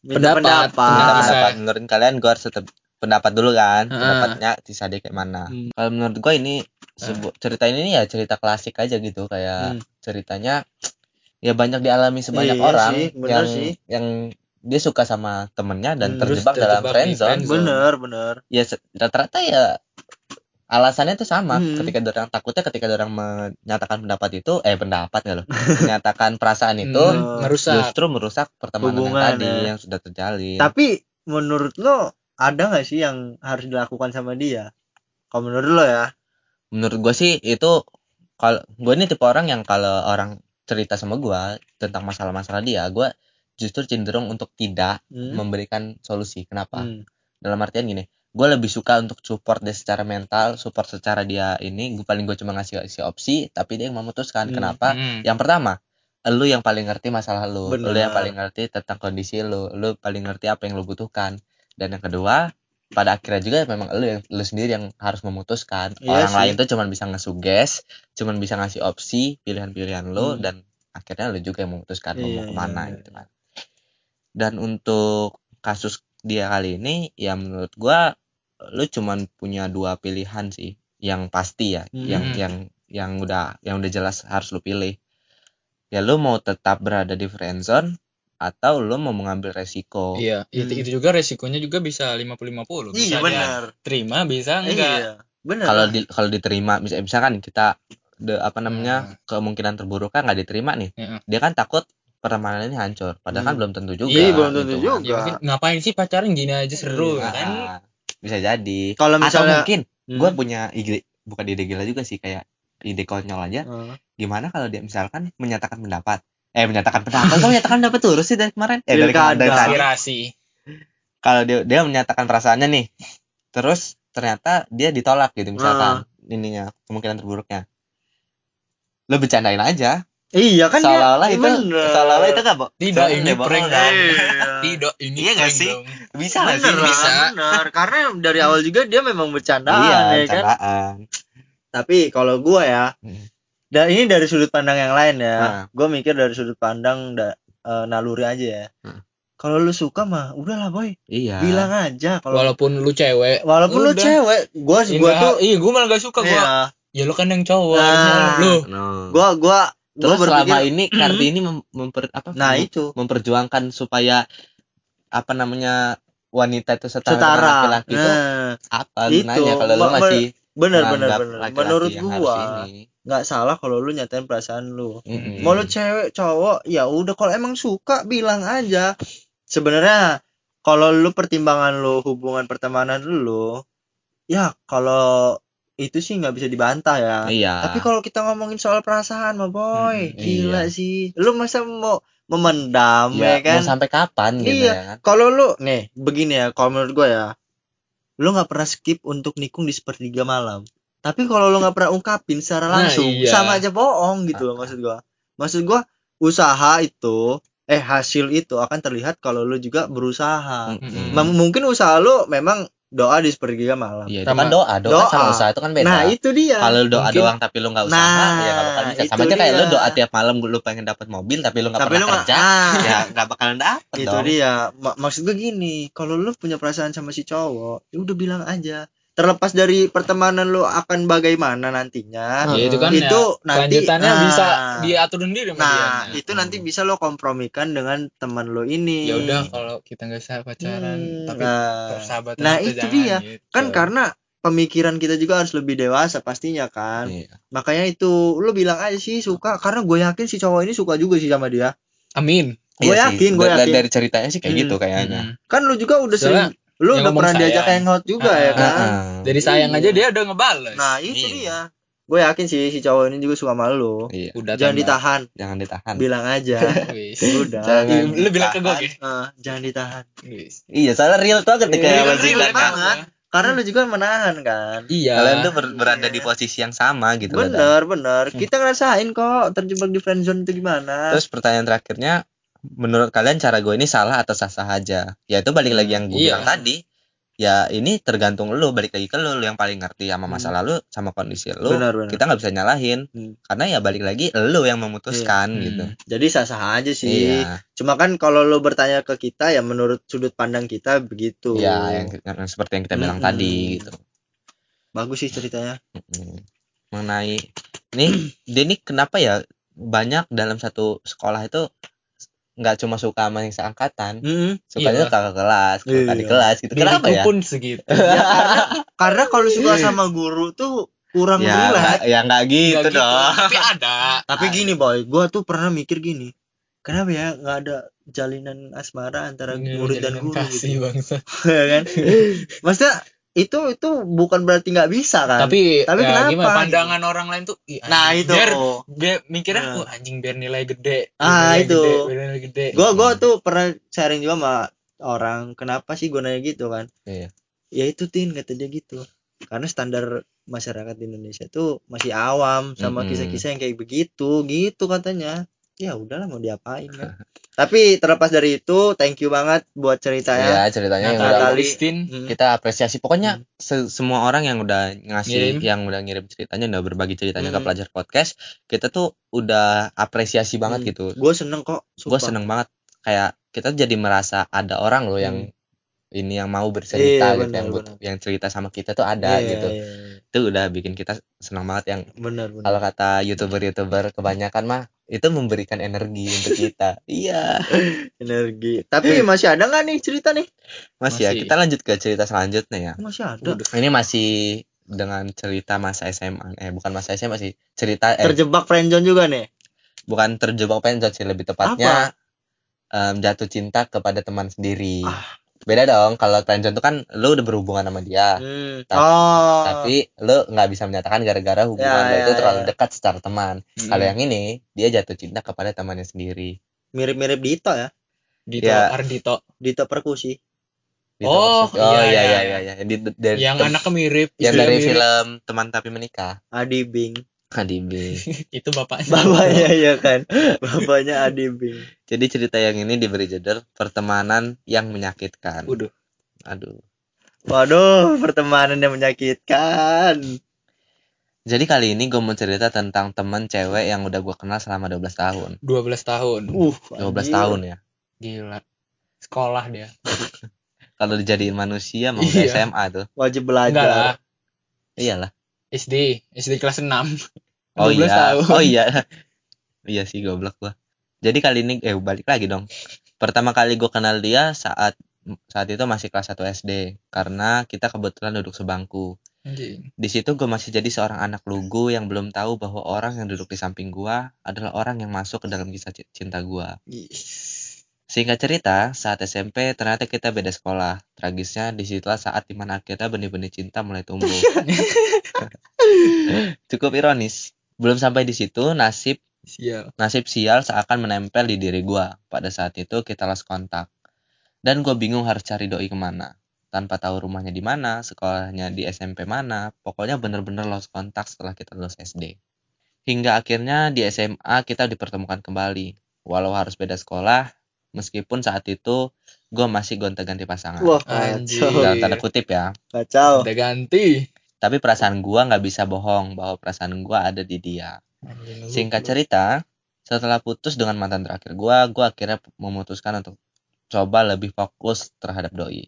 Pendapat. Ah. pendapat menurut kalian gue harus tetap pendapat dulu kan pendapatnya Tisa dia kayak mana Hmm. kalau menurut gue ini sebu- cerita ini ya cerita klasik aja gitu kayak Hmm. ceritanya ya banyak dialami sebanyak Iya orang sih, yang sih. yang dia suka sama temennya dan Hmm. terjebak dalam terjebak di friendzone friendzone. Bener, bener. ya rata-rata ya alasannya tuh sama Hmm. ketika orang takutnya ketika orang menyatakan pendapat itu eh pendapat nggak loh menyatakan perasaan itu Hmm, merusak. justru merusak pertemanan Hubungan, yang tadi ya. yang sudah terjalin Tapi menurut lo ada nggak sih yang harus dilakukan sama dia? Kalau menurut lo ya? Menurut gue sih itu kalau gue ini tipe orang yang kalau orang cerita sama gue tentang masalah-masalah dia gue justru cenderung untuk tidak Hmm? memberikan solusi kenapa Hmm. dalam artian gini gue lebih suka untuk support dia secara mental support secara dia ini gue paling gue cuma ngasih ngasih opsi tapi dia yang memutuskan Hmm. kenapa Hmm. yang pertama lu yang paling ngerti masalah lu lu Benar. yang paling ngerti tentang kondisi lu lu paling ngerti apa yang lu butuhkan dan yang kedua pada akhirnya juga memang lu yang lu sendiri yang harus memutuskan Iya orang sih. lain tuh cuman bisa ngesuges cuman bisa ngasih opsi pilihan-pilihan lu Hmm. dan akhirnya lu juga yang memutuskan lu Iya, mau ke mana iya, gitu kan dan untuk kasus dia kali ini ya menurut gua lu cuman punya dua pilihan sih yang pasti ya Hmm. yang yang yang udah yang udah jelas harus lu pilih ya lu mau tetap berada di friendzone atau lu mau mengambil resiko Iya, itu, Hmm. itu juga resikonya juga bisa 50-50. Bisa Iya benar. terima, bisa enggak. Iya. Benar. kalau di kalau diterima bisa misalkan kita de, apa namanya Hmm. kemungkinan terburuk kan nggak diterima nih Iya. dia kan takut pertemanan ini hancur padahal kan Hmm. belum tentu juga Iya, belum tentu gitu juga. kan. Ya mungkin ngapain sih pacaran gini aja seru Iya. kan? Bisa jadi Kalau atau misalnya mungkin Hmm. gue punya ide bukan ide gila juga sih kayak ide konyol aja Hmm. gimana kalau dia misalkan menyatakan pendapat eh menyatakan pendapat kok menyatakan pendapat terus sih dari kemarin eh dari, kemarin, dari tadi kalau dia dia menyatakan perasaannya nih terus ternyata dia ditolak gitu misalkan ininya kemungkinan terburuknya lo bercandain aja Iya kan dia- seolah-olah itu seolah-olah itu nggak bo- Tidak, ini bohong prank kan? Iya. Tidak, ini Iya nggak sih? dong. bisa nggak sih Bisa. bener. Karena dari awal juga dia memang bercandaan iya ya kan. bercandaan Tapi kalau gua ya, Hmm. Dan ini dari sudut pandang yang lain ya. Nah. Gua mikir dari sudut pandang da, eh, naluri aja ya. Hmm. Kalau lu suka mah udahlah boy, iya bilang aja kalau Walaupun lu cewek. walaupun lu udah. cewek, gua Ya gua nggak- tuh iya, gua malah gak suka gua. iya, Ya lu kan yang cowok. Nah. harusnya lu. no. gua gua gua terus selama berpikir ini kartini mem- memper apa nah mem- itu memperjuangkan supaya apa namanya wanita itu setara, setara. laki-laki itu Nah, apa itu. gunanya kalau lu Ma- ma- masih bener bener bener. Menurut gua nggak salah kalau lu nyatain perasaan lu. Mm-mm. Mau lu cewek cowok ya udah kalau emang suka bilang aja. Sebenarnya kalau lu pertimbangan lu hubungan pertemanan lu ya kalau itu sih nggak bisa dibantah ya. iya Tapi kalau kita ngomongin soal perasaan mah boy, Hmm, gila iya. sih. Lu masa mau memendam ya, ya, kan? mau sampai kapan gitu Iya. ya Kalau lu nih begini ya, kalau menurut gua ya, lu nggak pernah skip untuk nikung di sepertiga malam. Tapi kalau lu nggak pernah ungkapin secara Nah, langsung, iya. sama aja bohong gitu loh maksud gua. Maksud gua usaha itu, eh hasil itu akan terlihat kalau lu juga berusaha. Mm-mm. Mem- Mungkin usaha lu memang doa di sepertiga malam. Iya, Sama- kan doa, doa, Doa. sama usaha itu kan beda. Nah itu dia. Kalau lu doa Mungkin- doang tapi lu nggak usaha, Nah, ya nggak bakal bisa. Sama aja kayak lu doa tiap malam lu pengen dapat mobil tapi lu nggak pernah lu kerja, ah. ya nggak bakalan dapet itu dong. dia Ma- maksud gue gini kalau lu punya perasaan sama si cowok ya udah bilang aja terlepas dari pertemanan lu akan bagaimana nantinya Ya, itu kan itu ya, nanti kelanjutannya nah, bisa diatur sendiri nah dia. itu nanti bisa lo kompromikan dengan teman lo ini Ya udah kalau kita nggak usah pacaran, Hmm, tapi nah, persahabatan nah, itu dia. gitu. kan karena pemikiran kita juga harus lebih dewasa pastinya kan Iya. makanya itu lu bilang aja sih suka karena gue yakin si cowok ini suka juga sih sama dia Amin. Gue Iya yakin, gue yakin. Dari ceritanya sih kayak Hmm. gitu kayaknya. Mm-mm. kan lu juga udah Soalnya sering lu udah pernah diajak sayang. hangout juga Ah, ya ah, kan Heeh. Dari sayang Iya. aja dia udah ngebales. Nah itu Iya. dia. gue yakin sih si cowok ini juga suka sama lu iya Udah jangan tembak. ditahan jangan ditahan bilang aja udah Jangan. Lu bilang ke gue ditahan. ya? Eh, jangan ditahan Wis. iya soalnya real tuh ketika Iya, sama real Zidan banget. kan. karena lu juga menahan kan Iya. kalian tuh ber- berada Iya. di posisi yang sama gitu loh, Dan. bener bener kita ngerasain kok terjebak di friendzone itu gimana terus pertanyaan terakhirnya menurut kalian cara gue ini salah atau sah sah aja ya itu balik lagi yang gue Iya. bilang tadi ya ini tergantung lu balik lagi ke lu lu yang paling ngerti sama masa lalu sama kondisi lu benar benar kita nggak bisa nyalahin Hmm. karena ya balik lagi lu yang memutuskan Iya. gitu Hmm. jadi sah sah aja sih iya cuma kan kalau lu bertanya ke kita ya menurut sudut pandang kita begitu iya yang, yang seperti yang kita bilang Mm-mm. tadi gitu bagus sih ceritanya Mm-mm. mengenai ini dia ini kenapa ya banyak dalam satu sekolah itu nggak cuma suka sama yang seangkatan Mm-mm. sukanya Iya. kakak kelas kakak di Iya. kelas gitu kenapa Diriku ya pun segitu. ya karena karena kalau suka sama guru tuh kurang ya relate ya nggak gitu gitu, dong Tapi ada. tapi gini boy gua tuh pernah mikir gini kenapa ya nggak ada jalinan asmara antara Iya, murid dan guru kasih gitu bangsa. Ya kan maksudnya itu itu bukan berarti nggak bisa kan Tapi, Tapi ya, kenapa gimana gitu? pandangan orang lain tuh "Ih, nah itu biar, biar mikirnya Nah. "Wah, anjing biar nilai gede Ah, nilai itu. gede, biar nilai gede gua gua tuh pernah sharing juga sama orang kenapa sih gue nanya gitu kan Iya. ya itu tin kata dia gitu karena standar masyarakat di Indonesia tuh masih awam sama kisah-kisah yang kayak begitu gitu katanya ya udahlah mau diapain kan tapi terlepas dari itu thank you banget buat ceritanya Iya ceritanya yang udah Christine Hmm. kita apresiasi pokoknya se- semua orang yang udah ngasih Ngirim. yang udah ngirim ceritanya udah berbagi ceritanya ke Hmm. pelajar podcast kita tuh udah apresiasi banget Hmm. gitu gue seneng kok gue seneng banget kayak kita jadi merasa ada orang loh yang ini yang mau bercerita Iya, gitu benar, yang benar. yang cerita sama kita tuh ada Iya, gitu iya, iya. itu udah bikin kita senang banget yang benar kalau kata youtuber-youtuber kebanyakan mah itu memberikan energi untuk kita. Iya. Energi. Tapi masih ada nggak nih cerita nih? Masih, ya Masih. kita lanjut ke cerita selanjutnya ya. Masih ada. Udah. ini masih dengan cerita masa SMA eh bukan masa SMA sih. Cerita eh terjebak friendzone juga nih. Bukan terjebak penjot sih lebih tepatnya em, jatuh cinta kepada teman sendiri. Ah. Beda dong kalau friendzone itu kan lu udah berhubungan sama dia Hmm. Tapi- oh tapi lu nggak bisa menyatakan gara-gara hubungan Ya, lu ya, itu terlalu ya. dekat secara teman Hmm. kalau yang ini dia jatuh cinta kepada temannya sendiri mirip-mirip Dito ya Dito Ya. Ardito Dito perkusi Gitu Oh, oh iya, iya iya, iya iya. iya iya Di- dari yang anaknya mirip yang dari mirip. film teman tapi menikah Adi Bing Adi B. itu bapaknya bapaknya ya kan bapaknya Bing Jadi cerita yang ini diberi judul pertemanan yang menyakitkan. Waduh. Aduh. waduh pertemanan yang menyakitkan Jadi kali ini gue mau cerita tentang temen cewek yang udah gue kenal selama 12 tahun. 12 tahun uh 12 anjir. tahun ya. gila sekolah dia Kalau dijadiin manusia mau Iya. SMA tuh. wajib enggak lah belajar Iyalah. SD SD kelas 6 Oh 12 iya. tahun. Oh iya. iya sih goblok gua. Jadi kali ini eh balik lagi dong. Pertama kali gue kenal dia saat saat itu masih kelas 1 SD karena kita kebetulan duduk sebangku. Anjing. Di situ gue masih jadi seorang anak lugu yang belum tahu bahwa orang yang duduk di samping gua adalah orang yang masuk ke dalam kisah ci- cinta gua. Ih. Singkat cerita, saat SMP ternyata kita beda sekolah. Tragisnya di situlah saat di mana akhirnya benih-benih cinta mulai tumbuh. Cukup ironis. Belum sampai di situ, nasib sial nasib sial seakan menempel di diri gua. Pada saat itu kita lost kontak. Dan gue bingung harus cari doi ke mana. Tanpa tahu rumahnya di mana, sekolahnya di SMP mana, pokoknya bener-bener lost kontak setelah kita lulus SD. Hingga akhirnya di SMA kita dipertemukan kembali. Walau harus beda sekolah, meskipun saat itu gue masih gonta-ganti pasangan. wah Anjir. kacau Dalam tanda kutip ya. kacau udah ganti Tapi perasaan gua nggak bisa bohong bahwa perasaan gua ada di dia. Singkat cerita, setelah putus dengan mantan terakhir gua, gua akhirnya memutuskan untuk coba lebih fokus terhadap doi.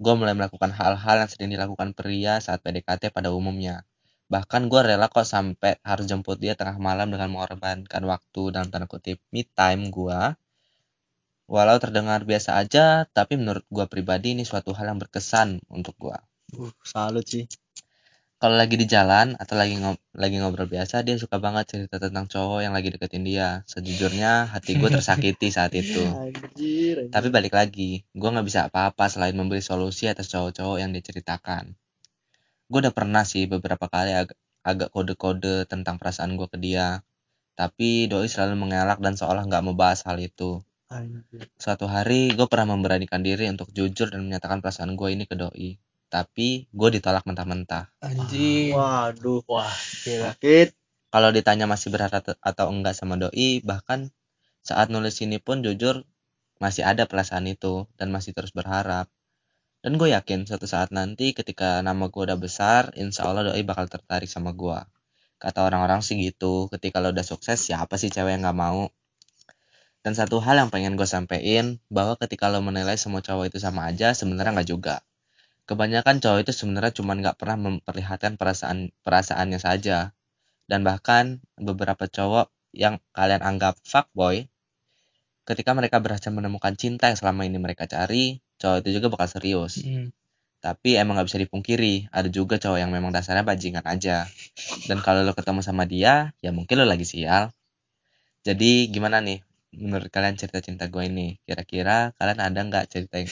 Gua mulai melakukan hal-hal yang sering dilakukan pria saat PDKT pada umumnya. Bahkan gua rela kok sampai harus jemput dia tengah malam dengan mengorbankan waktu dalam tanda kutip me time gua. Walau terdengar biasa aja, tapi menurut gua pribadi ini suatu hal yang berkesan untuk gua. uh salut sih kalau lagi di jalan atau lagi ngob lagi ngobrol biasa dia suka banget cerita tentang cowok yang lagi deketin dia. Sejujurnya hati gue tersakiti saat itu. Anjir, anjir. tapi balik lagi gue nggak bisa apa-apa selain memberi solusi atas cowok-cowok yang diceritakan gue udah pernah sih beberapa kali ag- agak kode-kode tentang perasaan gue ke dia. Tapi doi selalu mengelak dan seolah nggak mau bahas hal itu. Anjir. suatu hari gue pernah memberanikan diri untuk jujur dan menyatakan perasaan gue ini ke doi tapi gue ditolak mentah-mentah. Anjing. Waduh, Wah, gila. sakit. kalau ditanya masih berharap atau enggak sama doi bahkan saat nulis ini pun jujur masih ada perasaan itu dan masih terus berharap. Dan gue yakin suatu saat nanti ketika nama gue udah besar insya Allah doi bakal tertarik sama gue kata orang-orang sih gitu ketika lo udah sukses siapa sih cewek yang nggak mau? Dan satu hal yang pengen gue sampein bahwa ketika lo menilai semua cowok itu sama aja sebenarnya nggak juga kebanyakan cowok itu sebenarnya cuma nggak pernah memperlihatkan perasaan perasaannya saja. Dan bahkan beberapa cowok yang kalian anggap fuckboy ketika mereka berhasil menemukan cinta yang selama ini mereka cari cowok itu juga bakal serius. Hmm. tapi emang nggak bisa dipungkiri ada juga cowok yang memang dasarnya bajingan aja. Dan kalau lo ketemu sama dia ya mungkin lo lagi sial. Jadi gimana nih menurut kalian cerita cinta gue ini kira-kira kalian ada nggak cerita yang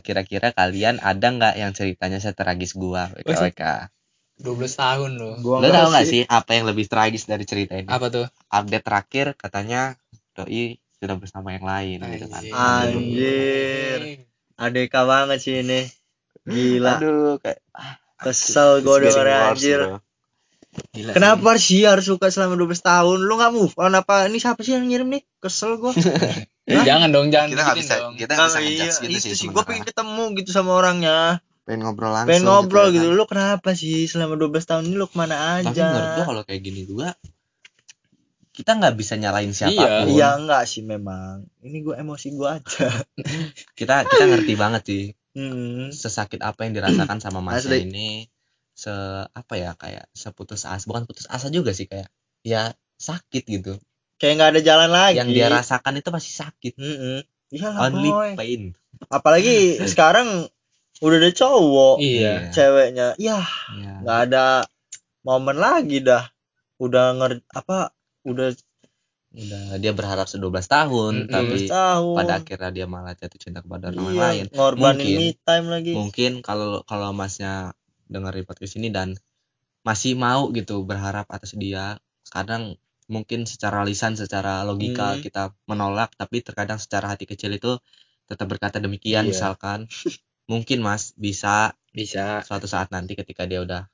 kira-kira kalian ada nggak yang ceritanya setragis gua WKWK 12 tahun loh. Gua lo enggak tau nggak sih apa yang lebih tragis dari cerita ini Apa tuh? update terakhir katanya doi sudah bersama yang lain gitu kan Anjir. Adeka banget sih ini. Gila. aduh kayak Kesel gue worse, anjir. Gila Kenapa sih harus suka selama 12 tahun? Lu gak move on apa? Ini siapa sih yang ngirim nih? Kesel gue. sih. Jangan dong, jangan kita nggak dikitin bisa dong. kita nggak bisa ngejudge gitu iya, itu sih sih. Gue pengen ketemu gitu sama orangnya. pengen ngobrol langsung Pengen ngobrol ya gitu. kan. Lu kenapa sih selama 12 tahun ini lu ke mana tapi aja? menurut gua kalau kayak gini juga kita nggak bisa nyalain siapa pun Iya enggak sih memang. Ini gue emosi gue aja. kita kita ngerti banget sih Hmm. sesakit apa yang dirasakan sama Asli. ini se apa ya kayak seputus asa bukan putus asa juga sih kayak ya sakit gitu Kayak nggak ada jalan lagi. yang dia rasakan itu masih sakit Hmm. Iyalah only boy. pain Apalagi sekarang udah ada cowok. Iya. Ceweknya. Ya. nggak ada momen lagi dah. Udah nger apa? Udah udah dia berharap 12 tahun Mm-mm. tapi 12 tahun. pada akhirnya dia malah jatuh cinta kepada orang iya, lain ngorbanin Mungkin. me time lagi. mungkin kalau kalau masnya dengerin podcast ini dan masih mau gitu berharap atas dia kadang mungkin secara lisan secara logika Hmm. kita menolak tapi terkadang secara hati kecil itu tetap berkata demikian Iya. misalkan mungkin mas bisa Bisa. suatu saat nanti ketika dia udah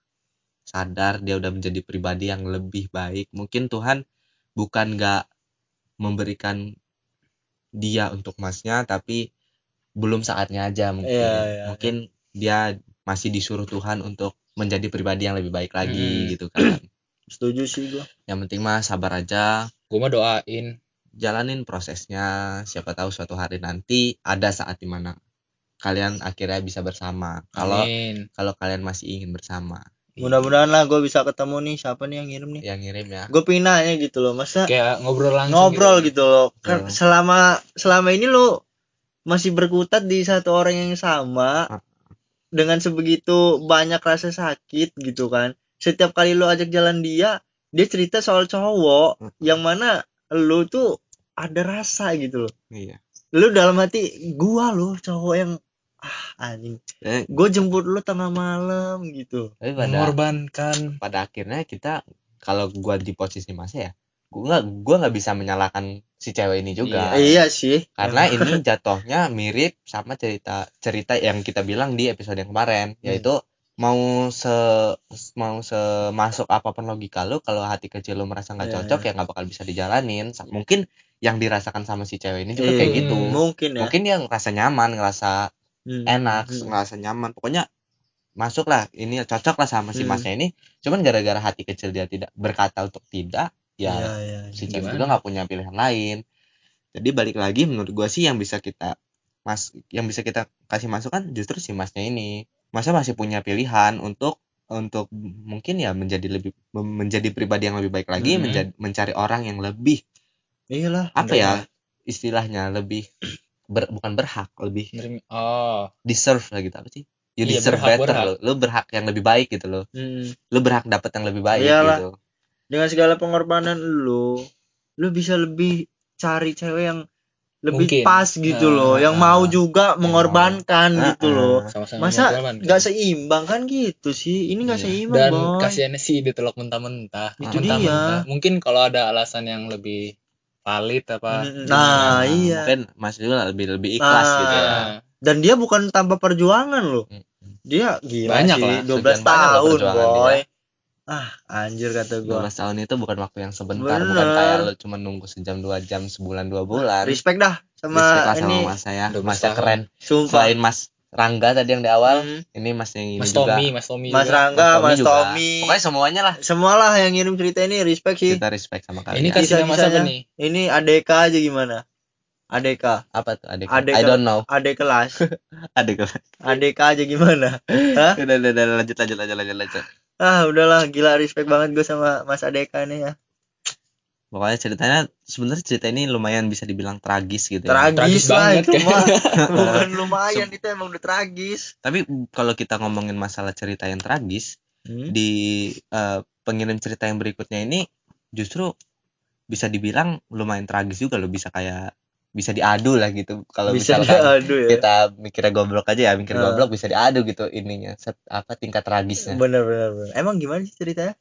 sadar dia udah menjadi pribadi yang lebih baik mungkin Tuhan bukan nggak memberikan dia untuk masnya tapi belum saatnya aja mungkin Iya, iya, mungkin dia masih disuruh Tuhan untuk menjadi pribadi yang lebih baik lagi Mm. gitu kan Setuju sih gua. yang penting mah sabar aja Gue mah doain. jalanin prosesnya siapa tahu suatu hari nanti ada saat di mana kalian akhirnya bisa bersama kalau kalau kalian masih ingin bersama Mudah-mudahan lah gue bisa ketemu nih siapa nih yang ngirim nih. yang ngirim ya Gue pengen nanya gitu loh, masa Kayak ngobrol langsung. ngobrol gitu loh. Kan Hmm. selama selama ini lu masih berkutat di satu orang yang sama Ah. Dengan sebegitu banyak rasa sakit gitu kan. Setiap kali lu ajak jalan dia, dia cerita soal cowok Hmm. yang mana lu tuh ada rasa gitu loh. iya Lu dalam hati gua loh cowok yang ah anjing. Eh, Gue jemput lu tengah malam gitu. tapi pada Mengorbankan. pada akhirnya kita kalau gua di posisi mas ya gua nggak gua nggak bisa menyalahkan si cewek ini juga Iya sih. karena ini jatuhnya mirip sama cerita cerita yang kita bilang di episode yang kemarin Hmm. yaitu mau se mau semasuk apa pun logika lu kalau hati kecil lu merasa nggak Iya, cocok ya nggak bakal bisa dijalanin mungkin yang dirasakan sama si cewek ini juga Iya, kayak gitu Mungkin ya. mungkin dia ngerasa nyaman ngerasa Hmm. enak Hmm. ngerasa nyaman pokoknya masuk lah ini cocok lah sama si Hmm. masnya ini cuman gara-gara hati kecil dia tidak berkata untuk tidak ya Iya, iya. si Gimana? juga nggak punya pilihan lain jadi balik lagi menurut gua sih yang bisa kita mas yang bisa kita kasih masukan justru si masnya ini masa masih punya pilihan untuk untuk mungkin ya menjadi lebih menjadi pribadi yang lebih baik lagi Mhm. menjadi mencari orang yang lebih Iyalah. apa ya istilahnya lebih ber- bukan berhak lebih Oh. deserve lah gitu apa sih you Iya, deserve berhak, better berhak. lo berhak yang lebih baik gitu loh Hmm. lu berhak dapet yang lebih baik Iyalah. gitu Dengan segala pengorbanan lu, lu bisa lebih cari cewek yang lebih Mungkin. pas gitu Ah, loh ah, yang ah. mau juga mengorbankan Ah, gitu ah. loh sama-sama masa nggak seimbang kan gitu sih ini nggak Iya. seimbang dan boy kasihannya sih ditelok mentah-mentah Itu mentah-mentah dia. mungkin kalau ada alasan yang lebih valid apa gimana. nah, iya. mungkin Mas juga lebih lebih ikhlas Nah, gitu ya Nah, dan dia bukan tanpa perjuangan loh dia gila Banyak sih lah, 12 sekian banyak loh tahun perjuangan boy dia. Ah anjir kata gua. 12 tahun itu bukan waktu yang sebentar Bener. bukan kayak lu cuma nunggu sejam dua jam sebulan dua bulan. Respect dah sama Respect lah sama ini. mas saya. 12 mas tahun. keren. Sumpah. Selain mas Rangga tadi yang di awal Hmm. ini mas yang ini Mas juga. Tommy Mas Tommy Mas juga. Rangga Mas juga. Tommy. Pokoknya semuanya lah. Semualah yang ngirim cerita ini respect sih. Kita respect sama kalian. Ini kasih nama siapa nih? Ini ADK aja gimana? ADK apa tuh adik Adik I don't know. Adik kelas. Adik ADK aja gimana? Hah? udah, udah, udah, lanjut lanjut lanjut lanjut lanjut ah udahlah gila respect banget gue sama Mas ADK nih ya. Pokoknya ceritanya sebenarnya cerita ini lumayan bisa dibilang tragis gitu ya. tragis Tragis lah banget, itu mah. Bukan lumayan itu emang udah tragis. Tapi kalau kita ngomongin masalah cerita yang tragis Hmm? di eh, pengirim cerita yang berikutnya ini justru bisa dibilang lumayan tragis juga loh bisa kayak bisa diadu lah gitu. Kalau bisa diadu ya. kita mikirnya goblok aja ya mikir Ah. goblok bisa diadu gitu ininya set, apa tingkat tragisnya. Bener bener bener emang gimana sih ceritanya?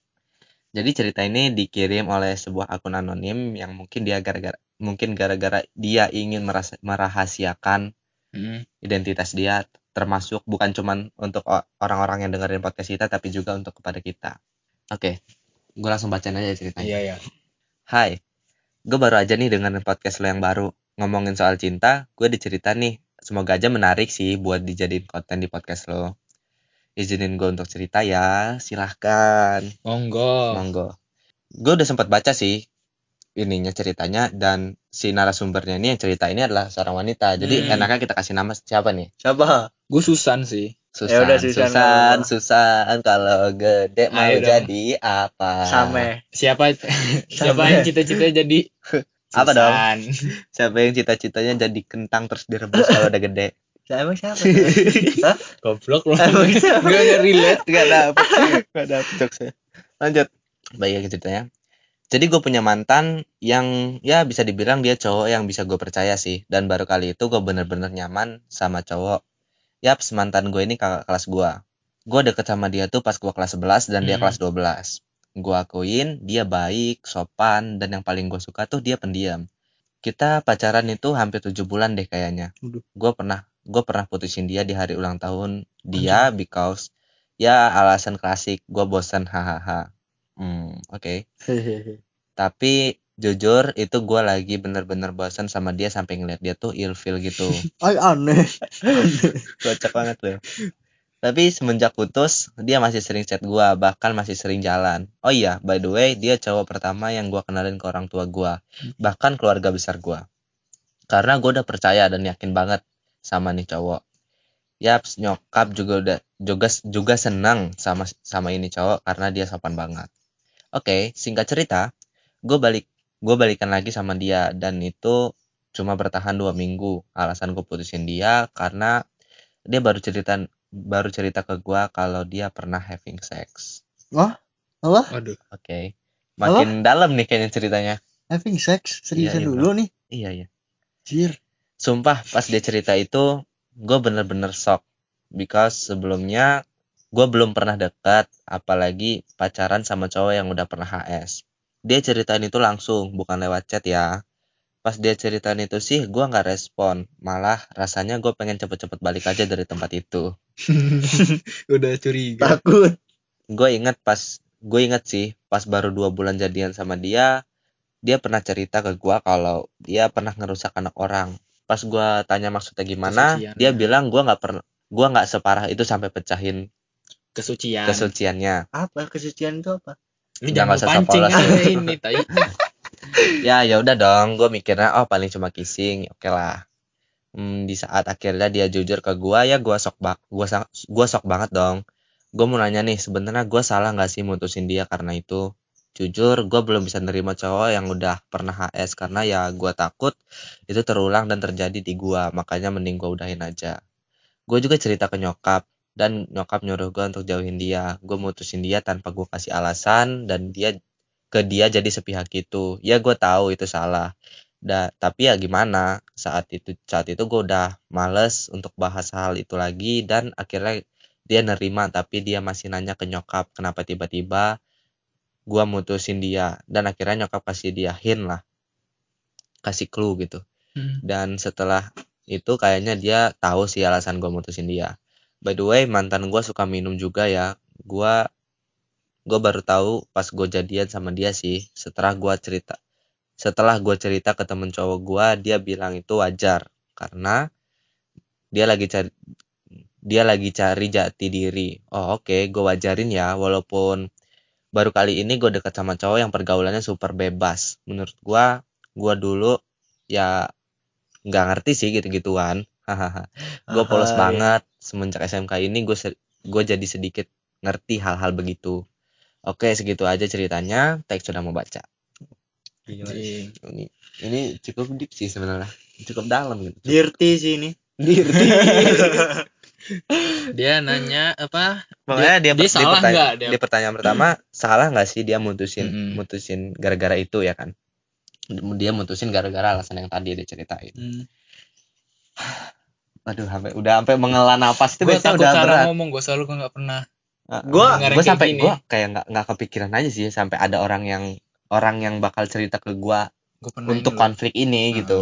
Jadi cerita ini dikirim oleh sebuah akun anonim yang mungkin dia gara-gara mungkin gara-gara dia ingin merasa, merahasiakan Mm. identitas dia termasuk bukan cuman untuk orang-orang yang dengerin podcast kita tapi juga untuk kepada kita. Oke gue langsung bacain aja ceritanya. Iya ya Hai, gue baru aja nih dengerin podcast lo yang baru. Ngomongin soal cinta, gue dicerita nih. Semoga aja menarik sih buat dijadiin konten di podcast lo. Izinin gue untuk cerita ya, silahkan. monggo Monggo. Gue udah sempat baca sih ininya ceritanya dan si narasumbernya ini yang cerita ini adalah seorang wanita. Jadi Hmm. enaknya kita kasih nama siapa nih? siapa gue Susan sih Susan. Ya udah, Susan, Susan. Susan, kalau gede mau Ayo dong. jadi apa? Same siapa siapa Sampai. yang cita-cita jadi Apa dong? Siapa yang cita-citanya jadi kentang terus direbus kalau udah gede? Saya emang siapa Hah? goblok loh Emang siapa? gue nggak relate Gak dapet. Gak dapet jokesnya Lanjut. Baik lagi ceritanya. Jadi gue punya mantan yang ya bisa dibilang dia cowok yang bisa gue percaya sih. Dan baru kali itu gue bener-bener nyaman sama cowok. Yap, mantan gue ini kakak kelas gue Gue deket sama dia tuh pas gue kelas 11 dan dia Hmm. kelas 12 Gue akuin dia baik, sopan, dan yang paling gue suka tuh dia pendiam. Kita pacaran itu hampir 7 bulan deh kayaknya. Gue pernah gue pernah putusin dia di hari ulang tahun. Dia because ya alasan klasik. Gue bosan hahaha. Hmm oke. Tapi jujur itu gue lagi bener-bener bosan sama dia sampai ngeliat dia tuh ilfil gitu. Ay aneh. Kocak banget loh tapi semenjak putus dia masih sering chat gue bahkan masih sering jalan oh iya by the way dia cowok pertama yang gue kenalin ke orang tua gue bahkan keluarga besar gue karena gue udah percaya dan yakin banget sama nih cowok Yaps, nyokap juga udah juga juga senang sama sama ini cowok karena dia sopan banget. Oke, singkat cerita, gue balik gue balikan lagi sama dia dan itu cuma bertahan dua minggu. Alasan gue putusin dia karena dia baru cerita baru cerita ke gue kalau dia pernah having sex. Apa? waduh. Oke, makin dalam nih kayaknya ceritanya. Having sex? Seriusan Iya, iya, dulu nih? Iya iya. Jir Sumpah pas dia cerita itu gue bener-bener shock. Because sebelumnya gue belum pernah dekat apalagi pacaran sama cowok yang udah pernah HS dia ceritain itu langsung bukan lewat chat ya. Pas dia ceritain itu sih gue nggak respon. Malah rasanya gue pengen cepet-cepet balik aja dari tempat itu udah curiga. Takut. Gue inget pas gue inget sih pas baru dua bulan jadian sama dia dia pernah cerita ke gue kalau dia pernah ngerusak anak orang. Pas gue tanya maksudnya gimana Kesucian. dia bilang gue nggak pernah gue nggak separah itu sampai pecahin kesucian. kesuciannya. Apa? Kesucian itu apa? Lu Jangan jangan usah pancing ini tai. Ya ya udah dong gue mikirnya oh paling cuma kissing oke lah Hmm, di saat akhirnya dia jujur ke gue ya gue sok bak gue gua sok banget dong. Gue mau nanya nih sebenarnya gue salah nggak sih mutusin dia karena itu? Jujur gue belum bisa nerima cowok yang udah pernah HS karena ya gue takut itu terulang dan terjadi di gue makanya mending gue udahin aja. Gue juga cerita ke nyokap dan nyokap nyuruh gue untuk jauhin dia. Gue mutusin dia tanpa gue kasih alasan dan dia ke dia jadi sepihak gitu ya gue tahu itu salah Da, tapi ya gimana? Saat itu saat itu gue udah males untuk bahas hal itu lagi dan akhirnya dia nerima tapi dia masih nanya ke nyokap kenapa tiba-tiba gua mutusin dia. Dan akhirnya nyokap kasih dia hint lah kasih clue gitu. Hmm. dan setelah itu kayaknya dia tahu sih alasan gue mutusin dia. By the way mantan gue suka minum juga ya. Gua gue baru tahu pas gue jadian sama dia sih setelah gua cerita setelah gue cerita ke temen cowok gua dia bilang itu wajar. Karena dia lagi cari dia lagi cari jati diri. Oh oke gue wajarin ya. Walaupun baru kali ini gue deket sama cowok yang pergaulannya super bebas. Menurut gua gua dulu ya nggak ngerti sih gitu-gituan. Hahaha. Gue polos Ah, iya. banget. Semenjak SMK ini gue gue jadi sedikit ngerti hal-hal begitu. Oke segitu aja ceritanya. Teks sudah mau baca Gila. Ini ini cukup deep sih sebenarnya cukup dalam gitu Dirty sih ini. Dia nanya apa? makanya dia, dia di salah pertanya- nggak dia? di pertanyaan pertama salah nggak sih dia mutusin Mm-mm. mutusin gara-gara itu ya kan dia mutusin gara-gara alasan yang tadi dia ceritain Hmm. aduh sampai udah sampai menghela napas itu Gue biasanya takut udah cara berat ngomong gue selalu gue nggak pernah. Gua- dengar yang gue sampai gue kayak nggak nggak kepikiran aja sih sampai ada orang yang orang yang bakal cerita ke gue pernah untuk konflik ini Ah. gitu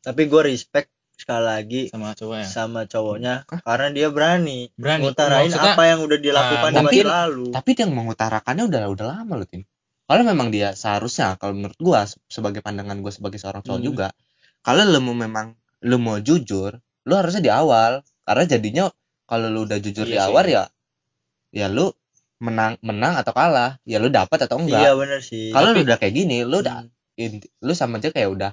Tapi gue respect sekali lagi sama cowok ya. sama cowoknya karena dia berani, Berani. ngutarain Maksudnya, apa yang udah dilakukan ah, di masa lalu. tapi dia mengutarakannya udah udah lama loh tim kalau memang dia seharusnya kalau menurut gue sebagai pandangan gue sebagai seorang cowok Hmm. juga kalau lu mau memang lu mau jujur lu harusnya di awal karena jadinya kalau lu udah jujur di Iya sih. awal ya ya lu menang menang atau kalah ya lu dapat atau enggak Iya bener sih. kalau lu Tapi- udah kayak gini lu udah Hmm. lu sama aja kayak udah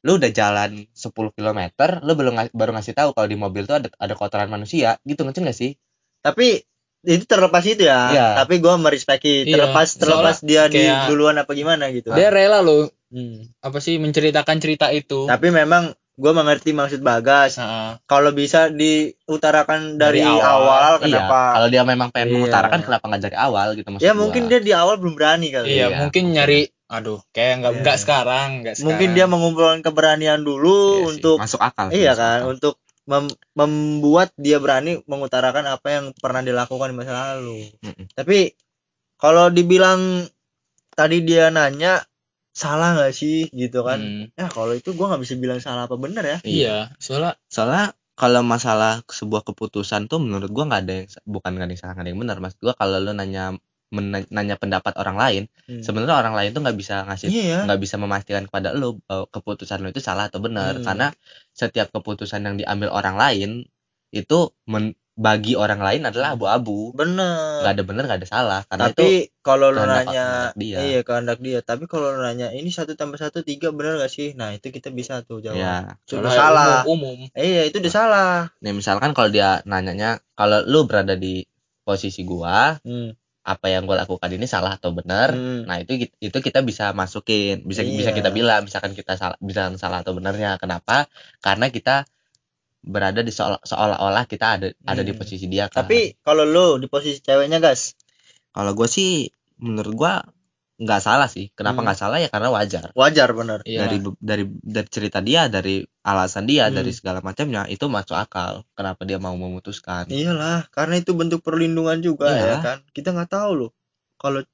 lu udah jalan 10 km lu belum baru ngasih tahu kalau di mobil tuh ada ada kotoran manusia gitu ngerti gak sih Tapi itu terlepas itu ya. Iya. Tapi gue merespeki Iya, terlepas terlepas dia di duluan apa gimana gitu. Dia rela loh Hmm. apa sih menceritakan cerita itu. Tapi memang gue mengerti maksud Bagas. Nah, Kalau bisa diutarakan dari, Dari awal, awal. iya kenapa? kalau dia memang pengen Iya. mengutarakan kenapa nggak dari awal gitu maksud ya gua. mungkin dia di awal belum berani kali. iya, Iya, mungkin nyari aduh, kayak nggak Iya. nggak sekarang, nggak sekarang. Mungkin dia mengumpulkan keberanian dulu Iya untuk masuk akal iya masuk kan akal. untuk mem- membuat dia berani mengutarakan apa yang pernah dilakukan di masa lalu. Mm-mm. Tapi kalau dibilang tadi dia nanya salah nggak sih gitu kan? Hmm, Ya kalau itu gua nggak bisa bilang salah apa benar ya. iya, soalnya soalnya kalau masalah sebuah keputusan tuh menurut gua nggak ada yang bukan nggak ada yang salah nggak ada yang benar maksud gua kalau lu nanya men- nanya pendapat orang lain Hmm. sebenarnya orang lain tuh nggak bisa ngasih Iya. nggak bisa memastikan kepada lu bahwa keputusan lu itu salah atau benar Hmm. karena setiap keputusan yang diambil orang lain itu men- bagi orang lain adalah abu-abu Bener. nggak ada benar nggak ada salah karena itu Tapi kalau lu kehendak- nanya dia. iya kehendak dia. Tapi kalau lu nanya ini satu tambah satu tiga bener gak sih? Nah itu kita bisa tuh jawab. ya Itu soalnya udah salah. umum, umum. Eh, iya itu udah salah. nih misalkan kalau dia nanyanya kalau lu berada di posisi gua Hmm. apa yang gua lakukan ini salah atau benar Hmm. nah itu itu kita bisa masukin bisa Iya. bisa kita bilang misalkan kita salah bisa salah atau benarnya kenapa karena kita berada di seolah- seolah-olah kita ada ada di Hmm. posisi dia kan Tapi kalau lu di posisi ceweknya gas, kalau gue sih menurut gua nggak salah sih kenapa Hmm. nggak salah ya karena wajar wajar bener. Iya. dari dari dari cerita dia dari alasan dia Hmm. dari segala macamnya itu masuk akal kenapa dia mau memutuskan Iyalah, karena itu bentuk perlindungan juga Iya. ya kan. Kita nggak tahu loh kalau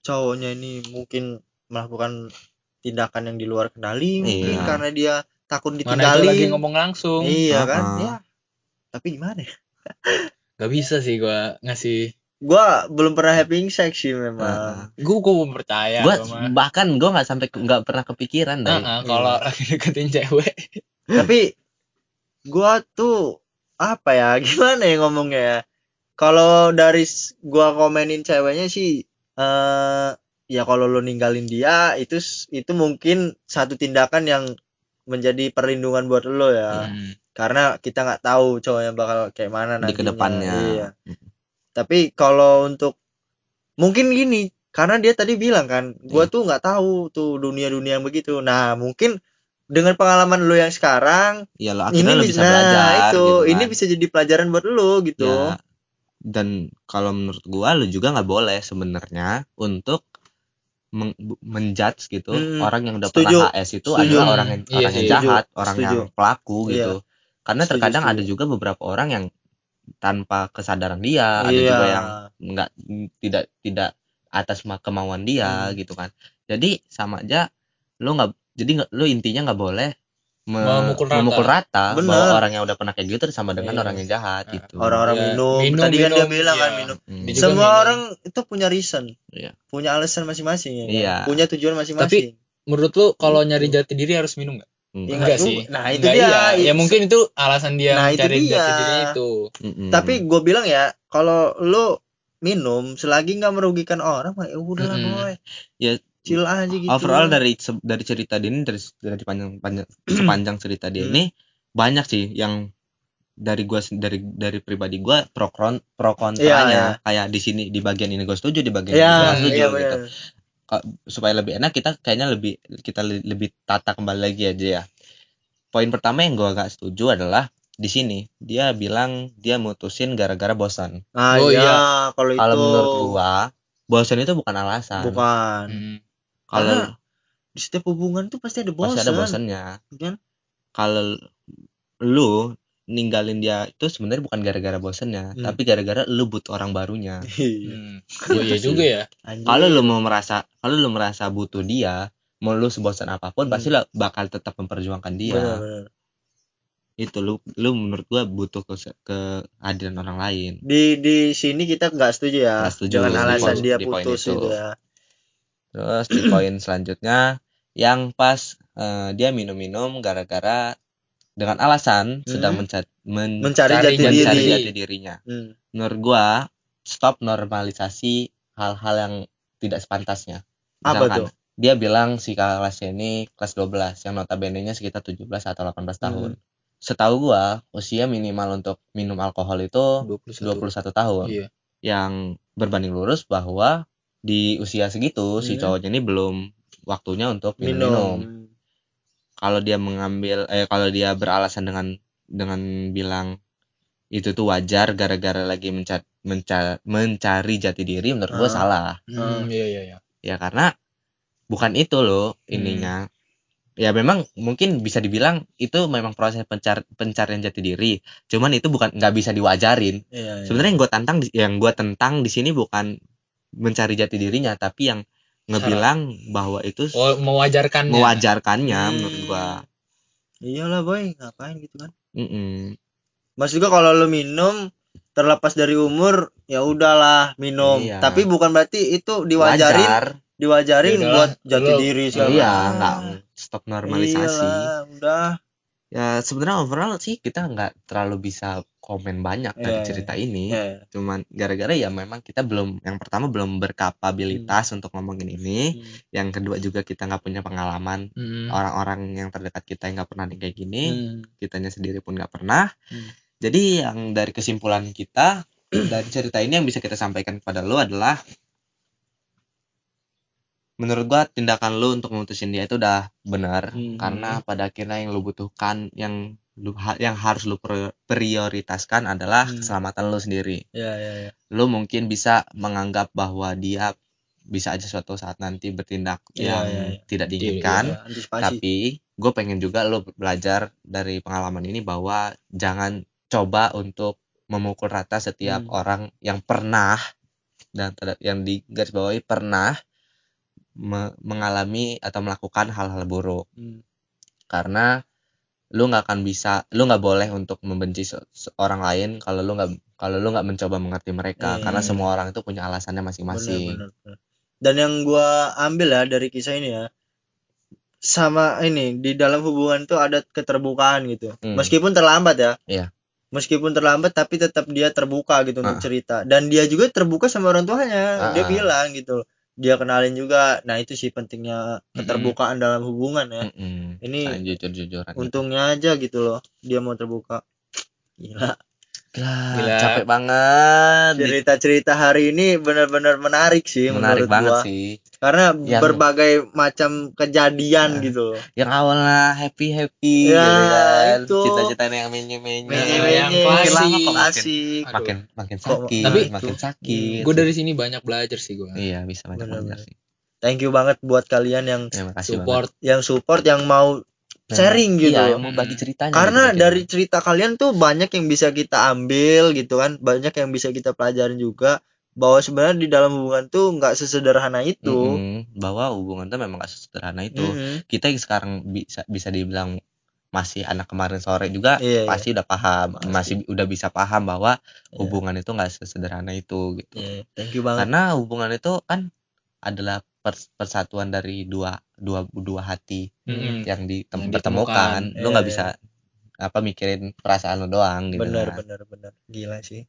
cowoknya ini mungkin melakukan tindakan yang di luar kendali mungkin Iya. karena dia takut Mana ditinggalin. lagi ngomong langsung. Iya kan? Uh-uh. Ya. Tapi gimana ya? Gak bisa sih gua ngasih. Gua belum pernah having sex sih memang. Nah, Gua gua belum percaya. gua gua bahkan gua nggak sampai nggak pernah kepikiran deh Nah, kalau lagi deketin cewek, Tapi gua tuh apa ya? Gimana ya ngomongnya ya? Kalau dari gua komenin ceweknya sih eh ya kalau lo ninggalin dia itu itu mungkin satu tindakan yang menjadi perlindungan buat lo ya. Hmm. Karena kita nggak tahu cowoknya bakal kayak mana di nantinya. ke depannya Iya. Tapi kalau untuk mungkin gini, karena dia tadi bilang kan, gua Iya. tuh nggak tahu tuh dunia-dunia yang begitu. Nah, mungkin dengan pengalaman lo yang sekarang, ya lo ini akhirnya lo bisa, bisa belajar nah, itu, gitu ini kan. bisa jadi pelajaran buat lo gitu. Ya, dan kalau menurut gua lu juga nggak boleh sebenarnya untuk menjudge gitu Hmm, orang yang udah setuju. pernah HS itu Setuju. adalah orang yang Iya orang yang jahat, orang Setuju. yang pelaku Iya. gitu. Karena Setuju, terkadang setuju. ada juga beberapa orang yang tanpa kesadaran dia, ada Iya. juga yang nggak tidak tidak atas ma- kemauan dia Hmm. gitu kan. Jadi sama aja lu nggak jadi lu intinya nggak boleh me- Memukul rata. memukul rata Bener. bahwa orang yang udah pernah kayak gitu sama dengan Iya. orang yang jahat Ah, gitu. orang-orang Ya, minum. minum, tadi kan dia minum, bilang kan iya. minum Hmm. Dia semua minum. orang itu punya reason Iya. punya alasan masing-masing ya kan? Iya. punya tujuan masing-masing Menurut lu kalau nyari jati diri harus minum nggak? Enggak. Enggak sih. Nah, itu Enggak, dia. iya. Ya Itu- mungkin itu alasan dia Nah, itu mencari dia. jati diri itu. Mm-mm. tapi gue bilang ya kalau lu minum selagi nggak merugikan orang ya udahlah Mm-mm. boy Ya, chill aja gitu. Overall dari dari cerita dia ini dari dari panjang panjang sepanjang cerita dia Hmm. ini banyak sih yang dari gua dari dari pribadi gua pro kron pro kontranya. Kayak di sini di bagian ini gue setuju di bagian ini ya gue setuju iya gitu. Ka- supaya lebih enak kita kayaknya lebih kita lebih tata kembali lagi aja ya. Poin pertama yang gua gak setuju adalah di sini dia bilang dia mutusin gara-gara bosan. Nah Oh, iya iya. kalau itu. kalau menurut gua bosan itu bukan alasan. Bukan. Hmm. Kalau di setiap hubungan tuh pasti ada bosan pasti ada bosannya kan kalau lu ninggalin dia itu sebenarnya bukan gara-gara bosannya Hmm. tapi gara-gara lu butuh orang barunya Hmm. Oh iya Gitu juga ya. Kalau lu mau merasa kalau lu merasa butuh dia mau lu sebosan apa pun Hmm. pasti lu bakal tetap memperjuangkan dia Benar, benar. itu lu lu menurut gua butuh ke kehadiran orang lain di di sini kita nggak setuju ya Nggak setuju dengan di alasan poin- dia di putus itu. itu ya terus di poin selanjutnya yang pas eh, dia minum-minum gara-gara dengan alasan sedang menca- men- mencari Cari jati mencari diri jati dirinya Hmm. menurut gua stop normalisasi hal-hal yang tidak sepantasnya. Apa Misalkan, tuh? Dia bilang si kelasnya ini kelas 12 yang notabene-nya sekitar 17 atau 18 tahun. Setahu gua usia minimal untuk minum alkohol itu 21. 21 tahun. Iya. Yang berbanding lurus bahwa di usia segitu si Hmm. cowoknya ini belum waktunya untuk minum, minum-minum. Kalau dia mengambil eh kalau dia beralasan dengan dengan bilang itu tuh wajar gara-gara lagi mencari mencari jati diri menurut gua Ah. salah Hmm, iya iya iya. ya karena bukan itu loh ininya ya memang mungkin bisa dibilang itu memang proses pencar pencarian jati diri cuman itu bukan nggak bisa diwajarin Iya, iya. sebenarnya yang gue tantang yang gue tentang di sini bukan mencari jati dirinya tapi yang ngebilang bahwa itu Oh, mewajarkan. mewajarkannya Hmm. menurut gua iyalah boy ngapain gitu kan Mm-mm. Maksud juga kalau lu minum terlepas dari umur ya udahlah minum Iya. tapi bukan berarti itu diwajarin Wajar. diwajarin Ya udah, buat jati lu- diri segala iya nggak stop normalisasi Iyalah, udah ya sebenarnya overall sih kita nggak terlalu bisa komen banyak dari Iya, cerita ini ya. cuman gara-gara ya memang kita belum yang pertama belum berkapabilitas untuk ngomongin ini Hmm. yang kedua juga kita nggak punya pengalaman Hmm. orang-orang yang terdekat kita yang nggak pernah nih kayak gini Hmm. kitanya sendiri pun nggak pernah Hmm. jadi yang dari kesimpulan kita dari cerita ini yang bisa kita sampaikan kepada lo adalah menurut gua tindakan lu untuk memutusin dia itu udah benar Hmm. karena pada akhirnya yang lu butuhkan yang lu yang harus lu prior- prioritaskan adalah Hmm. keselamatan lu sendiri ya ya ya lu mungkin bisa menganggap bahwa dia bisa aja suatu saat nanti bertindak Iya, yang iya, iya. tidak Iya, diinginkan Ya, tapi gue pengen juga lo belajar dari pengalaman ini bahwa jangan coba untuk memukul rata setiap Hmm. orang yang pernah dan yang di garis bawahi pernah me- mengalami atau melakukan hal-hal buruk Hmm. karena lu nggak akan bisa lu nggak boleh untuk membenci se- seorang lain kalau lu nggak kalau lu nggak mencoba mengerti mereka Hmm. karena semua orang itu punya alasannya masing-masing. Dan yang gua ambil ya dari kisah ini ya, sama ini di dalam hubungan tuh ada keterbukaan gitu. Hmm. Meskipun terlambat ya. Iya. Meskipun terlambat tapi tetap dia terbuka gitu untuk Ah. cerita. Dan dia juga terbuka sama orang tuanya. Dia Ah. bilang gitu. Dia kenalin juga. Nah, itu sih pentingnya keterbukaan dalam hubungan ya. Mm-mm. Ini Saling jujur-jujuran gitu. Untungnya aja gitu loh. Dia mau terbuka. Gila. Gila, Gila. capek banget. Cerita-cerita hari ini benar-benar menarik sih menarik menurut banget gua. sih. karena Yang- berbagai macam kejadian Nah, gitu loh. Yang awalnya happy happy Ya, gitu kan. itu. Cita-citanya yang menye-menye. Yang klasik. lama kok makin makin makin Kok- sakit, Tapi- makin sakit. Gue dari sini banyak belajar sih gue. Iya, bisa banyak belajar sih. thank you banget buat kalian yang kasih support yang support yang mau banget. sharing gitu Iya, yang mau bagi Hmm. ceritanya. karena gitu, dari cerita kalian tuh banyak yang bisa kita ambil gitu kan banyak yang bisa kita pelajarin juga bahwa sebenarnya di dalam hubungan tuh nggak sesederhana itu Mm-mm, bahwa hubungan tuh memang gak sesederhana itu. Mm-mm. Kita yang sekarang bisa bisa dibilang masih anak kemarin sore juga Iya, pasti udah paham, Pasti. masih udah bisa paham bahwa Iya. hubungan itu nggak sesederhana itu gitu. Iya, thank you banget Karena hubungan itu kan adalah pers- persatuan dari dua dua dua hati Mm-mm. yang ditemukan. Lu nggak Iya, bisa apa mikirin perasaan lu doang gitu. bener kan. bener bener gila sih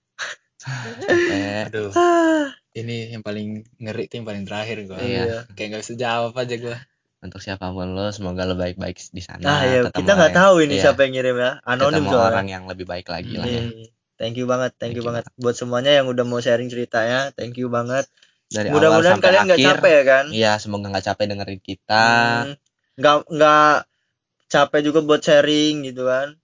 aduh ini yang paling ngeri tuh yang paling terakhir gua Iya. kayak nggak bisa jawab aja gua Untuk siapa pun lo, semoga lo baik-baik di sana. nah ya ketemu kita nggak orang- tahu ini iya, siapa yang ngirim ya anonim ketemu soalnya orang yang lebih baik lagi lah ya. Iya. Thank you banget, thank, Thank you you banget buat semuanya yang udah mau sharing ceritanya. Thank you banget. Dari awal Mudah-mudahan sampai kalian nggak capek ya kan? Iya, semoga nggak capek dengerin kita. Hmm, Nggak nggak capek juga buat sharing gitu kan?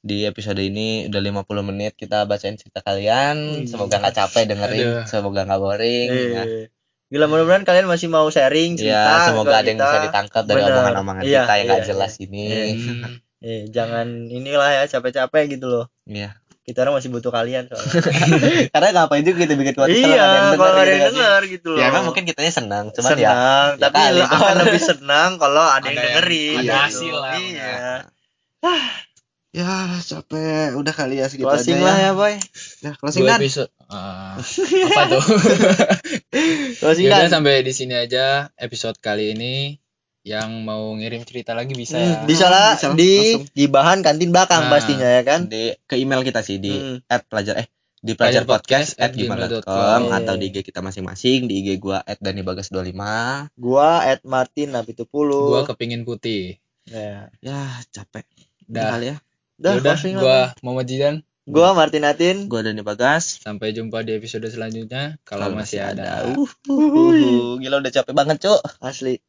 Di episode ini udah 50 menit kita bacain cerita kalian. Hmm. Semoga nggak capek dengerin, Aduh. semoga nggak boring. ya. Eh, Gila mudah-mudahan kalian masih mau sharing cerita. Iya, semoga ada yang kita. bisa ditangkap dari omongan-omongan Iya, kita yang nggak iya, jelas ini. Hmm. Eh, jangan inilah ya capek-capek gitu loh. Iya. Kita orang masih butuh kalian soalnya. Karena ngapain juga kita bikin podcast iya, kalau ada yang gitu nggak sih? denger gitu loh. Ya emang mungkin kitanya senang, cuman senang, ya tapi lo akan lebih senang kalau ada, yang Ada yang- dengerin. ada gitu. hasil lah. Iya. ya capek udah kali ya segitu Closing aja lah ya, boy. ya closing Dua dan episode Ah, apa tuh Closing Yaudah sampai di sini aja episode kali ini yang mau ngirim cerita lagi bisa ya. Hmm, bisa lah. Bisa di langsung. di bahan kantin belakang Nah. pastinya ya kan? di ke email kita sih di Hmm. at pelajar eh di pelajar podcast at gmail.com Iya. atau di IG kita masing-masing di IG gua at Dani Bagas 25 gua at Martin Napitupulu gua kepingin putih. Ya. Ya capek. Udah dah. ya. Udah Yaudah, closing gua Muhammad Jidan. Gua Martin Atin. Gua Dani Bagas. Sampai jumpa di episode selanjutnya. Kalau masih ada. uh, uh, uh, uh. gila udah capek banget cuk. Asli